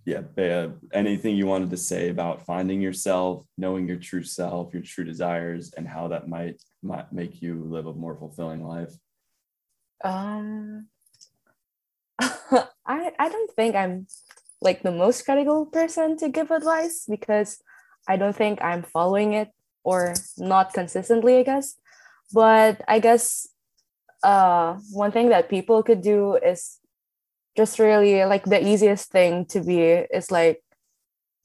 yeah, Bea, anything you wanted to say about finding yourself, knowing your true self, your true desires, and how that might might make you live a more fulfilling life. um, I I don't think I'm like the most critical person to give advice because I don't think I'm following it or not consistently, I guess. But I guess uh one thing that people could do is just really like the easiest thing to be is like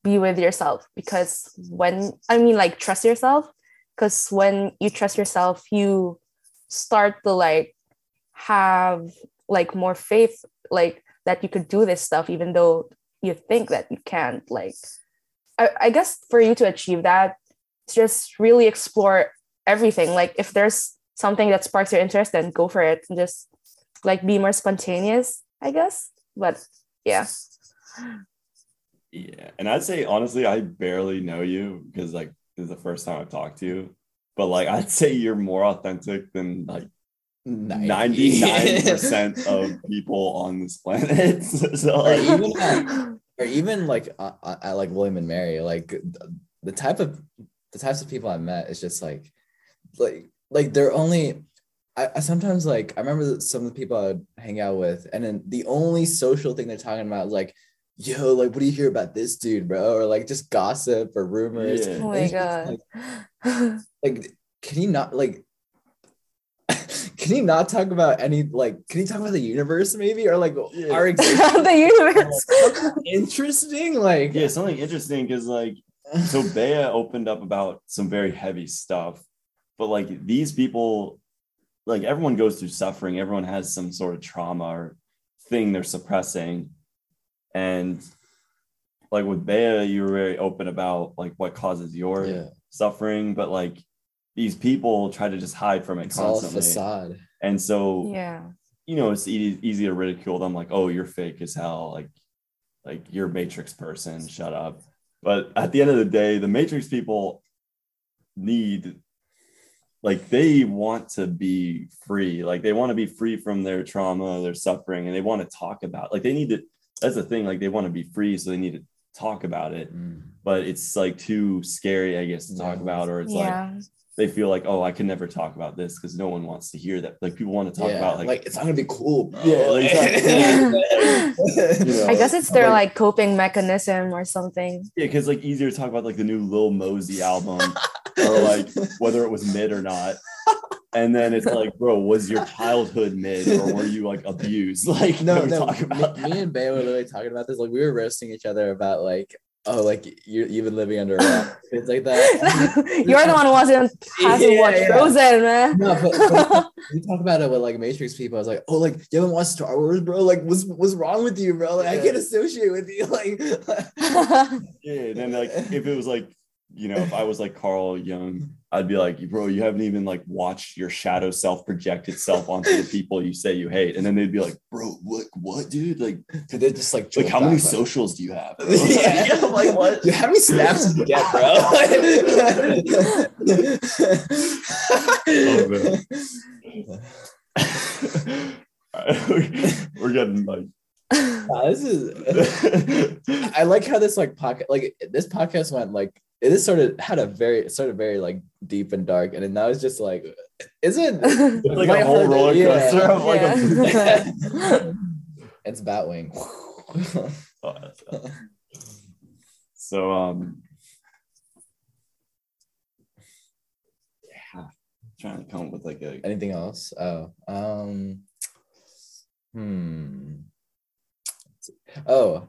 be with yourself because when I mean like trust yourself because when you trust yourself you start to like have like more faith like that you could do this stuff even though you think that you can't like I, I guess for you to achieve that just really explore everything. Like if there's something that sparks your interest then go for it. And just like be more spontaneous i guess. But yeah. Yeah, and I'd say honestly, I barely know you because like this is the first time I've talked to you. But like <laughs> I'd say you're more authentic than like 99% <laughs> of people on this planet. <laughs> so or even at, or even like uh, uh, at like William and Mary, like the, the type of the types of people I met is just like like like they're only I, I sometimes like I remember some of the people I would hang out with, and then the only social thing they're talking about is like, yo, like what do you hear about this dude, bro? Or like just gossip or rumors. Yeah. Oh my And it's just, god. Like, like, can you not like can you not talk about any like can you talk about the universe maybe or like Yeah. our <laughs> existence? the universe. <laughs> interesting like Yeah, something interesting because like so <laughs> Bea opened up about some very heavy stuff, but like these people, like everyone goes through suffering, everyone has some sort of trauma or thing they're suppressing. And like with Bea, you were very open about like what causes your yeah suffering, but like these people try to just hide from it it's all a constantly. facade And so Yeah. you know, it's easy, easy to ridicule them, like, oh, you're fake as hell, like, like you're Matrix person, shut up. But at the end of the day, the Matrix people need, like, they want to be free, like they want to be free from their trauma, their suffering, and they want to talk about, like, they need to. That's the thing, like, they want to be free, so they need to talk about it. Mm. But it's like too scary, I guess, to talk Yeah. about, or it's like Yeah. They feel like, oh, I can never talk about this because no one wants to hear that. Like people want to talk yeah, about like, like it's not gonna be cool bro. Yeah, like, it's <laughs> <laughs> You know, I guess it's their like- like coping mechanism or something. Yeah, because like easier to talk about like the new Lil Mosey album <laughs> or like whether it was mid or not. And then it's like, bro, was your childhood mid or were you like abused? Like, no, no. talk Me, me and Bay were literally talking about this. Like we were roasting each other about like, oh, like you you've been living under a rock, <laughs> things like that. <laughs> You're the one who wasn't hasn't Yeah, watched yeah. Frozen, man. No, but, but <laughs> we talk about it with like Matrix people. I was like, oh, like you haven't watched Star Wars, bro. Like, what's what's wrong with you, bro? Like, I Yeah. can't associate with you. Like, yeah. Then like if it was like, you know, if I was like Carl Jung, I'd be like, bro, you haven't even like watched your shadow self project itself onto the people you say you hate. And then they'd be like, bro, what what dude? Like they just like like how many back, socials do you have? <laughs> Yeah, <laughs> like what? Dude, how many snaps did you get, bro? <laughs> We're getting like Wow, this is. I like how this like podcast, like this podcast went like it is sort of had a very it started very like deep and dark, and then now it's just like, is it? it's <laughs> like a whole roller coaster of like Yeah. a <laughs> it's Batwing. <laughs> Oh, so um yeah trying to come up with like a Anything else? Oh, um, hmm. Oh,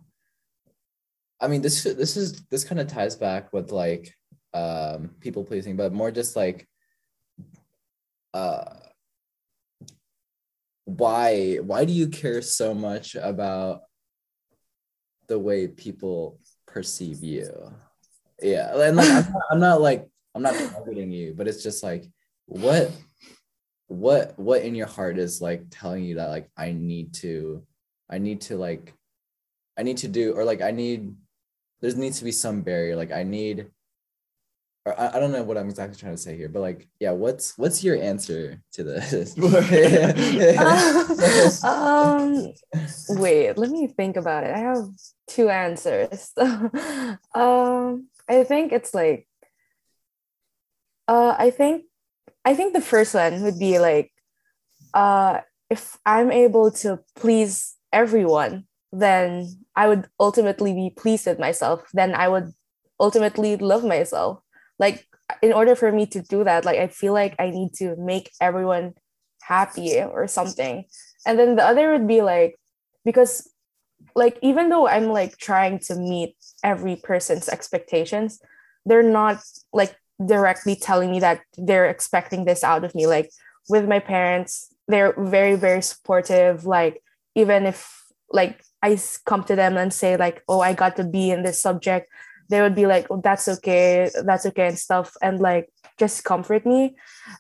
I mean this this is this kind of ties back with like um people pleasing, but more just like uh why why do you care so much about the way people perceive you? Yeah, and like I'm not, I'm not like I'm not targeting you, but it's just like what what what in your heart is like telling you that like I need to I need to like I need to do or like I need there needs to be some barrier like I need or I, I don't know what I'm exactly trying to say here but like yeah what's what's your answer to this <laughs> <laughs> um, wait, let me think about it. I have two answers. <laughs> um, I think it's like, uh, I think, I think the first one would be like, uh, if I'm able to please everyone, then I would ultimately be pleased with myself. Then I would ultimately love myself. Like, in order for me to do that, like I feel like I need to make everyone happy or something and then the other would be like because like even though i'm like trying to meet every person's expectations they're not like directly telling me that they're expecting this out of me like with my parents they're very very supportive like even if like i come to them and say like oh i got to be in this subject they would be like oh that's okay that's okay and stuff and like just comfort me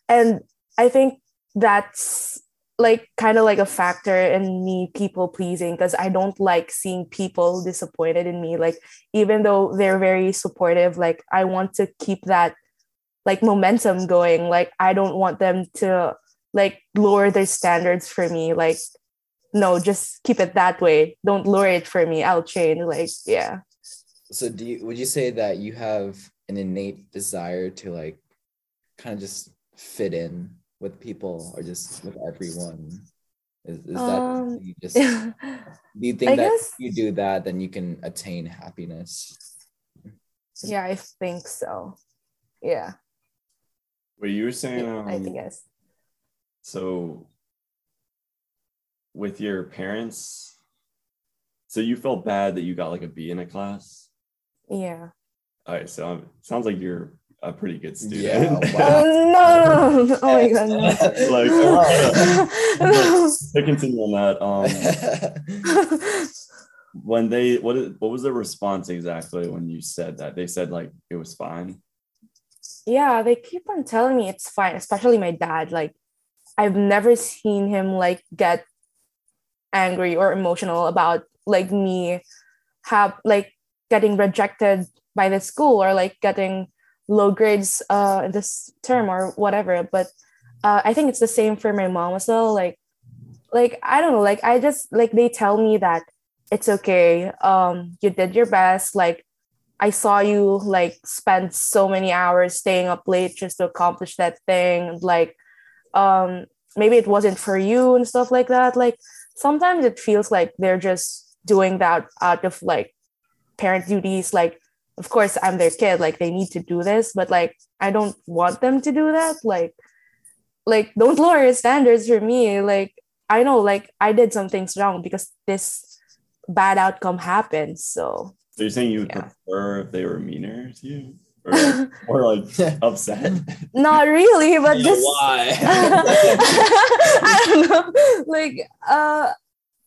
and i think that's like kind of like a factor in me people pleasing because I don't like seeing people disappointed in me. Like even though they're very supportive, like I want to keep that like momentum going. Like I don't want them to like lower their standards for me. Like no, just keep it that way. Don't lower it for me. I'll change. Like yeah. so do you would you say that you have an innate desire to like kind of just fit in with people or just with everyone? Is, is that Um, you just <laughs> do you think I that guess- if you do that then you can attain happiness? yeah, I think so. Yeah, What you were saying um, I think yes. so with your parents. So you felt bad that you got like a B in a class. Yeah. All right, so um, sounds like you're a pretty good student. Yeah, Oh, <laughs> wow. no, no, no. Oh my god. No. Like, No. <laughs> <laughs> to continue on that, um, when they what is- what was the response exactly when you said that? They said like it was fine. yeah, they keep on telling me it's fine, especially my dad. Like, I've never seen him like get angry or emotional about like me have like getting rejected by the school or like getting low grades uh in this term or whatever. But uh, I think it's the same for my mom as well. Like, like I don't know. Like I just like they tell me that it's okay. Um, you did your best. Like I saw you like spend so many hours staying up late just to accomplish that thing. Like, um, maybe it wasn't for you and stuff like that. Like sometimes it feels like they're just doing that out of like parent duties. Like, of course, I'm their kid. Like they need to do this, but like I don't want them to do that. Like, like don't lower your standards for me. Like I know, like I did some things wrong because this bad outcome happened. So So you're saying you would Yeah. prefer if they were meaner to you, or like, <laughs> or like upset? not really, <laughs> but Yeah, just why? <laughs> I don't know. Like, uh,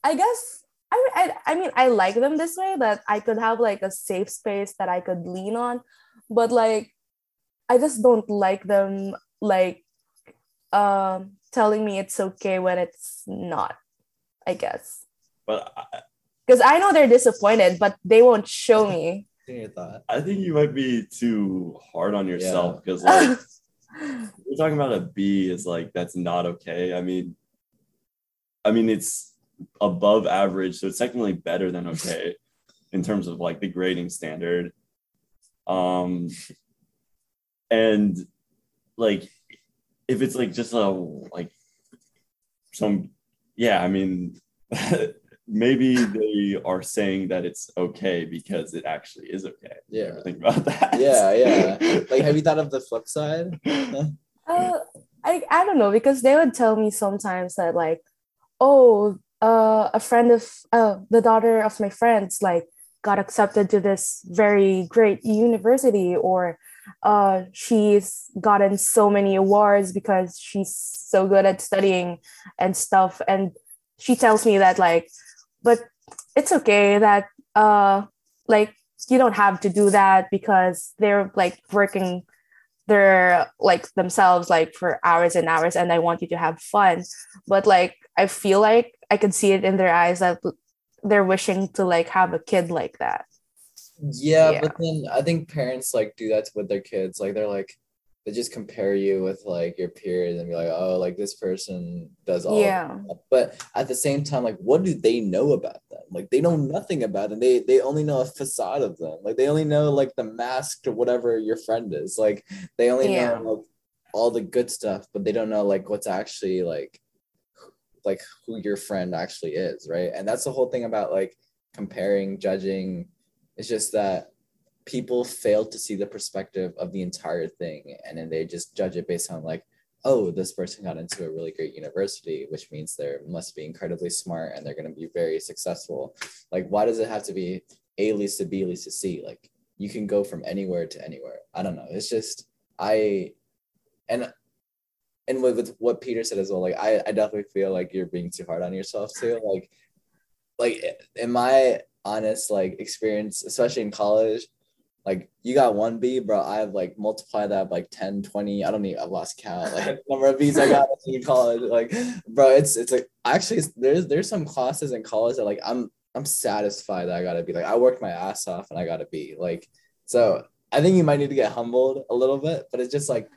I guess I, I, I mean, I like them this way that I could have like a safe space that I could lean on, but like, I just don't like them like, um, telling me it's okay when it's not. I guess But I, because I know they're disappointed, but they won't show me. Your thought. I think you might be too hard on yourself because <laughs> like we're talking about a B is like that's not okay. I mean, I mean it's above average, so it's technically better than okay <laughs> in terms of like the grading standard. Um, and like if it's like just a like some yeah, I mean <laughs> maybe they are saying that it's okay because it actually is okay. Yeah. think about that? <laughs> Yeah, yeah. <laughs> Like, have you thought of the flip side? <laughs> Uh, I I don't know because they would tell me sometimes that like, oh, uh, a friend of uh, the daughter of my friends like got accepted to this very great university, or uh, she's gotten so many awards because she's so good at studying and stuff, and she tells me that like, but it's okay that uh, like you don't have to do that because they're like working they're like themselves like for hours and hours and I want you to have fun. But like I feel like I can see it in their eyes that they're wishing to like have a kid like that. Yeah, Yeah. but then I think parents like do that with their kids. Like they're like they just compare you with like your peers and be like, oh, like this person does all. Yeah. that. But at the same time, like, what do they know about them? Like they know nothing about them. They they only know a facade of them. Like they only know like the mask to whatever your friend is. Like they only Yeah. know like all the good stuff, but they don't know like what's actually like like who your friend actually is, right? And that's the whole thing about like comparing, judging. It's just that people fail to see the perspective of the entire thing and then they just judge it based on like oh this person got into a really great university which means they must be incredibly smart and they're going to be very successful. Like why does it have to be a least to b least to c? Like you can go from anywhere to anywhere. I don't know. It's just i and and with, with what peter said as well like I, I definitely feel like you're being too hard on yourself too. Like like in my honest like experience especially in college like you got one B, bro. I've like multiplied that by like 10, 20. I don't need I've lost count. Like <laughs> number of B's I got in <laughs> college. Like, bro, it's it's like actually there's there's some classes in college that like I'm I'm satisfied that I gotta be like I worked my ass off and I gotta be like so I think you might need to get humbled a little bit, but it's just like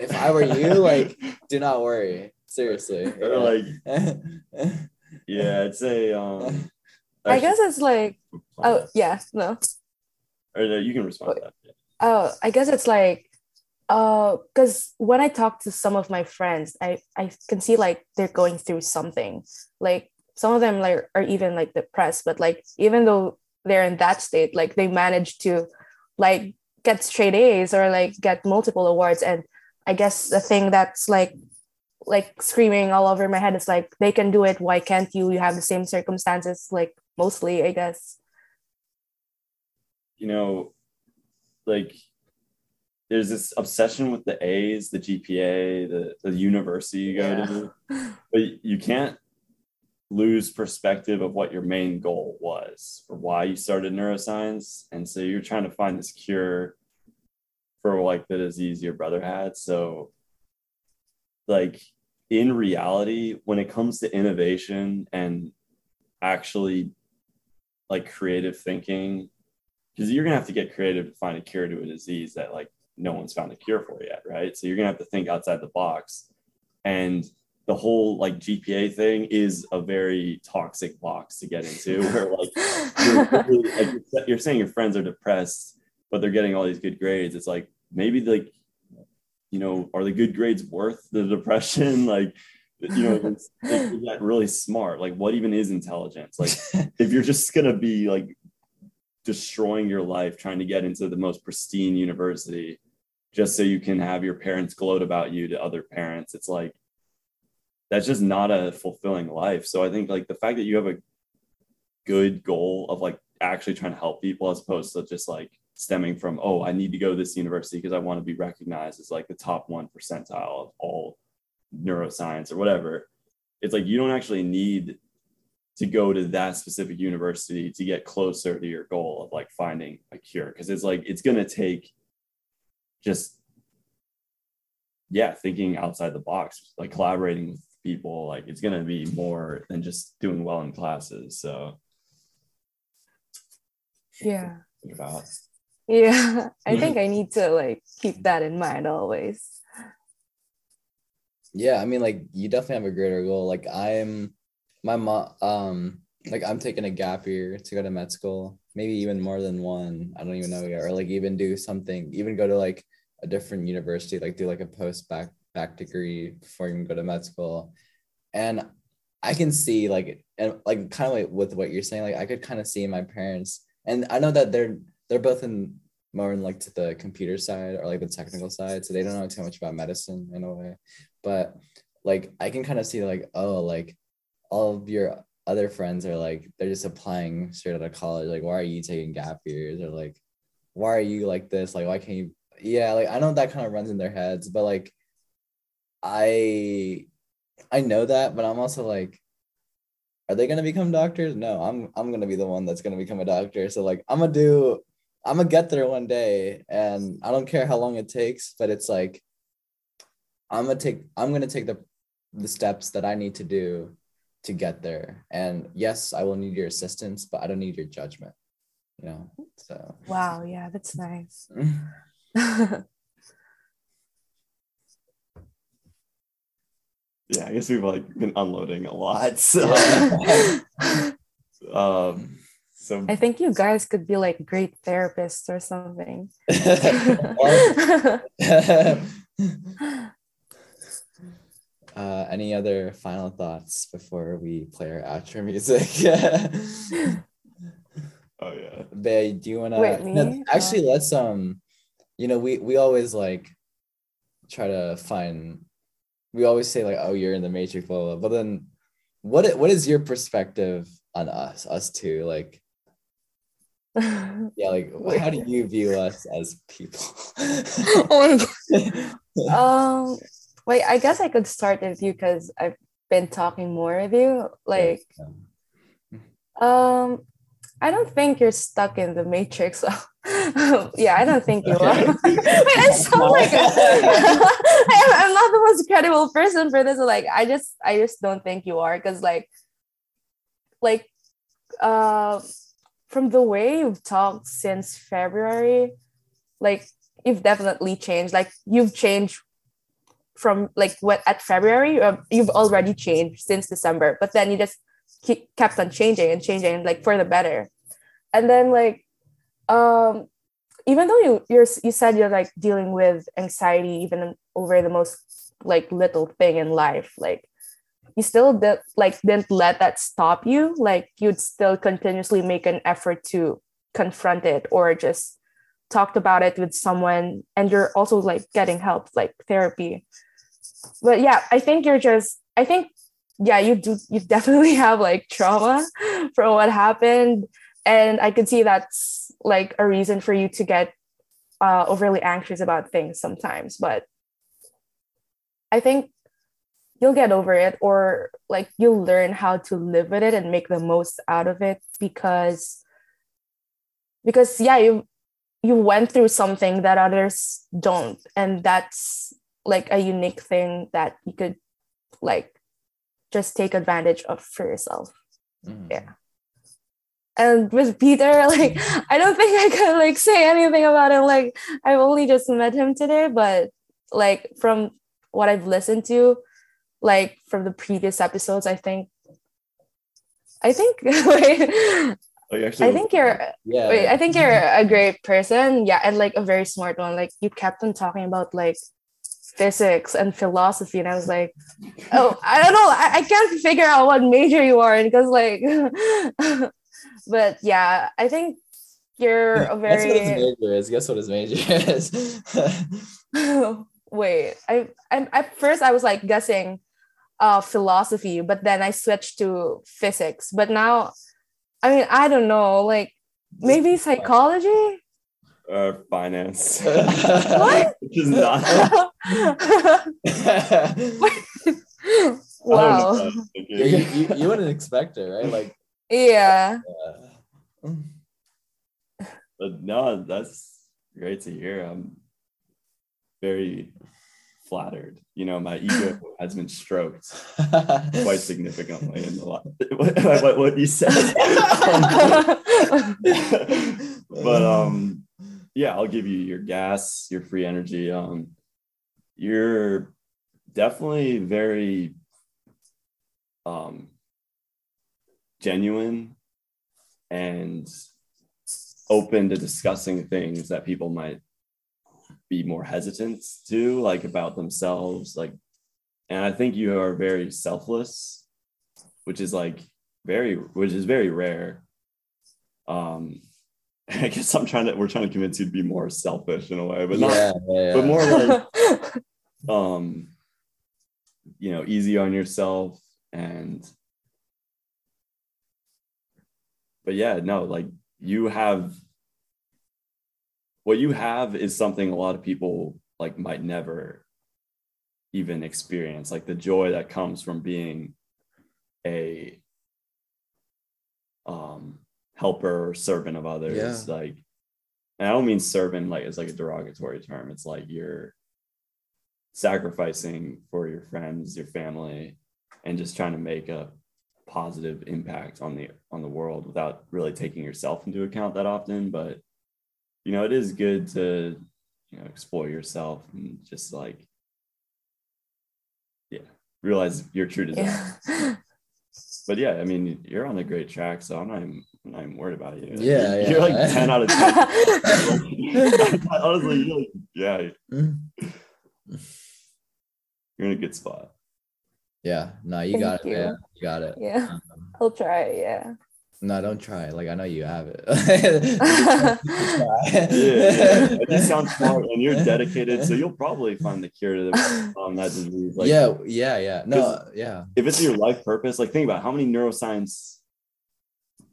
if I were you, like <laughs> do not worry. Seriously. Or like yeah, I'd say um I guess it's like oh yeah, no. Or no, you can respond to that. Oh, I guess it's like uh because when i talk to some of my friends i i can see like they're going through something. Like some of them like are even like depressed but like even though they're in that state like they manage to like get straight a's or like get multiple awards. And i guess the thing that's like like screaming all over my head is like they can do it. Why can't you? You have the same circumstances like mostly i guess you know like there's this obsession with the A's, the GPA, the, the university you go yeah. to, <laughs> but you can't lose perspective of what your main goal was or why you started neuroscience. And so you're trying to find this cure for like the disease your brother had. So, like, in reality, when it comes to innovation and actually like creative thinking, because you're gonna have to get creative to find a cure to a disease that like no one's found a cure for yet, right? So you're gonna have to think outside the box. And the whole like GPA thing is a very toxic box to get into <laughs> where like you're, like you're saying your friends are depressed, but they're getting all these good grades. It's like maybe like, you know, are the good grades worth the depression? <laughs> Like, you know, it's, like, really smart. Like, what even is intelligence? Like, if you're just gonna be like destroying your life trying to get into the most pristine university just so you can have your parents gloat about you to other parents. It's like that's just not a fulfilling life. So I think like the fact that you have a good goal of like actually trying to help people as opposed to just like stemming from oh I need to go to this university because I want to be recognized as like the top one percentile of all neuroscience or whatever. It's like you don't actually need to go to that specific university to get closer to your goal of like finding a cure. Because it's like it's going to take just yeah thinking outside the box like collaborating with people like it's going to be more than just doing well in classes so. Yeah. About yeah. <laughs> I think i need to like keep that in mind always. Yeah i mean like you definitely have a greater goal. Like i'm my mom um like i'm taking a gap year to go to med school maybe even more than one i don't even know yet or like even do something even go to like a different university, like do like a post back back degree before you can go to med school. And I can see like and like kind of like with what you're saying, like I could kind of see my parents, and I know that they're they're both in more in like to the computer side or like the technical side, so they don't know too much about medicine in a way. But like I can kind of see like oh like all of your other friends are like they're just applying straight out of college. Like why are you taking gap years or like why are you like this? Like why can't you yeah like i know that kind of runs in their heads but like i i know that but i'm also like are they to become doctors no i'm i'm to be the one that's to become a doctor so like i'm to do i'm to get there one day and i don't care how long it takes but it's like i'm to take i'm to take the the steps that i need to do to get there and yes i will need your assistance but i don't need your judgment you know so wow yeah that's nice <laughs> yeah, I guess we've like been unloading a lot. So, <laughs> um, so I think you guys could be like great therapists or something. <laughs> uh, any other final thoughts before we play our outro music? <laughs> oh yeah. Bay, do you wanna no, actually let's um you know, we we always like try to find. We always say like, "Oh, you're in the matrix," blah blah. blah. But then, what what is your perspective on us, us two? Like, <laughs> yeah, like how do you view us as people? oh my <laughs> god um, wait, I guess I could start with you because I've been talking more with you. Like, um, I don't think you're stuck in the matrix. <laughs> yeah, I don't think you are. <laughs> <laughs> Wait, I sound like I am not the most credible person for this. Like, I just, I just don't think you are because, like, like, uh, from the way you've talked since February, like, you've definitely changed. Like, you've changed from like what at February, uh, you've already changed since December, but then you just keep, kept on changing and changing like for the better. And then like um even though you you're you said you're like dealing with anxiety even over the most like little thing in life like you still did like didn't let that stop you? Like you'd still continuously make an effort to confront it or just talked about it with someone and you're also like getting help like therapy but yeah i think you're just i think yeah you do you definitely <laughs> have like trauma from what happened. And i can see that's like a reason for you to get uh, overly anxious about things sometimes. But i think you'll get over it or like you'll learn how to live with it and make the most out of it because because yeah you you went through something that others don't. And that's like a unique thing that you could like just take advantage of for yourself mm. yeah and with peter <laughs> like i don't think i could like say anything about him like i've only just met him today but like from what i've listened to like from the previous episodes i think i think <laughs> wait, Oh, I think you're yeah. Wait, I think you're a great person. Yeah, and like a very smart one. Like you kept on talking about like physics and philosophy, and I was like, oh, I don't know. I, I can't figure out what major you are in because like, <laughs> but yeah, I think you're a very. That's what his major is. Guess what his major <laughs> is. <laughs> wait, I, I at first I was like guessing uh philosophy, but then I switched to physics. But now I mean, I don't know, like maybe psychology? Uh, finance. <laughs> what? <laughs> Which is not. <laughs> wow. You, you, you, wouldn't expect it, right? Like. Yeah. Uh, but no, that's great to hear. I'm very flattered. You know, my ego has been stroked quite significantly in the last what, what, what you said. but um, yeah, I'll give you your gas, your free energy. Um, you're definitely very um genuine and open to discussing things that people might be more hesitant to like about themselves like and i think you are very selfless which is like very which is very rare um <laughs> i guess i'm trying to we're trying to convince you to be more selfish in a way but not yeah, yeah. but more like <laughs> um you know easy on yourself and but yeah no like you have what you have is something a lot of people like might never even experience like the joy that comes from being a um helper or servant of others yeah. like and i don't mean servant like it's like a derogatory term it's like you're sacrificing for your friends your family and just trying to make a positive impact on the on the world without really taking yourself into account that often but you know, it is good to, you know, explore yourself and just like, yeah, realize your true desires. Yeah. <laughs> but yeah, I mean, you're on a great track, so I'm not even, I'm not even worried about you. Yeah, you're, yeah. like 10 out of 10. <laughs> <laughs> Honestly, you're like, yeah. You're in a good spot. Yeah, no, you Thank got it. You. Yeah, you got it. Yeah, um, I'll try. Yeah. No, don't try. Like I know you have it. <laughs> yeah, you sound smart and you're dedicated, so you'll probably find the cure to the, um, that disease. Like, yeah, yeah, yeah. No, yeah. If it's your life purpose, like think about how many neuroscience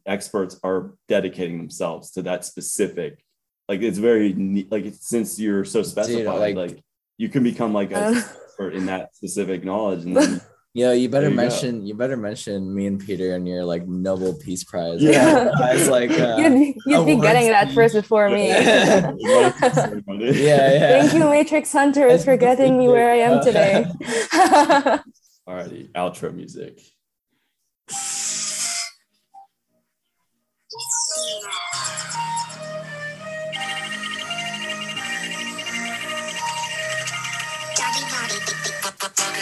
experts are dedicating themselves to that specific. Like it's very like since you're so specified, Dude, like, like, you can become like an expert in that specific knowledge, and then <laughs> yeah, you better you mention go. you better mention me and Peter and your like Nobel Peace Prize. Yeah, prize, like uh, you'd, <laughs> you'd be getting that first before me. <laughs> yeah, yeah. Thank you, Matrix Hunters, for getting me where I am today. Alrighty, outro music.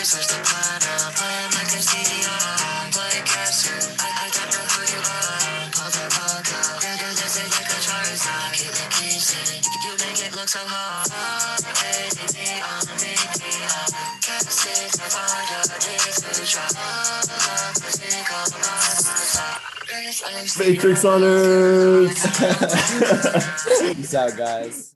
research on me, Matrix Hunters! <laughs> Peace out, guys.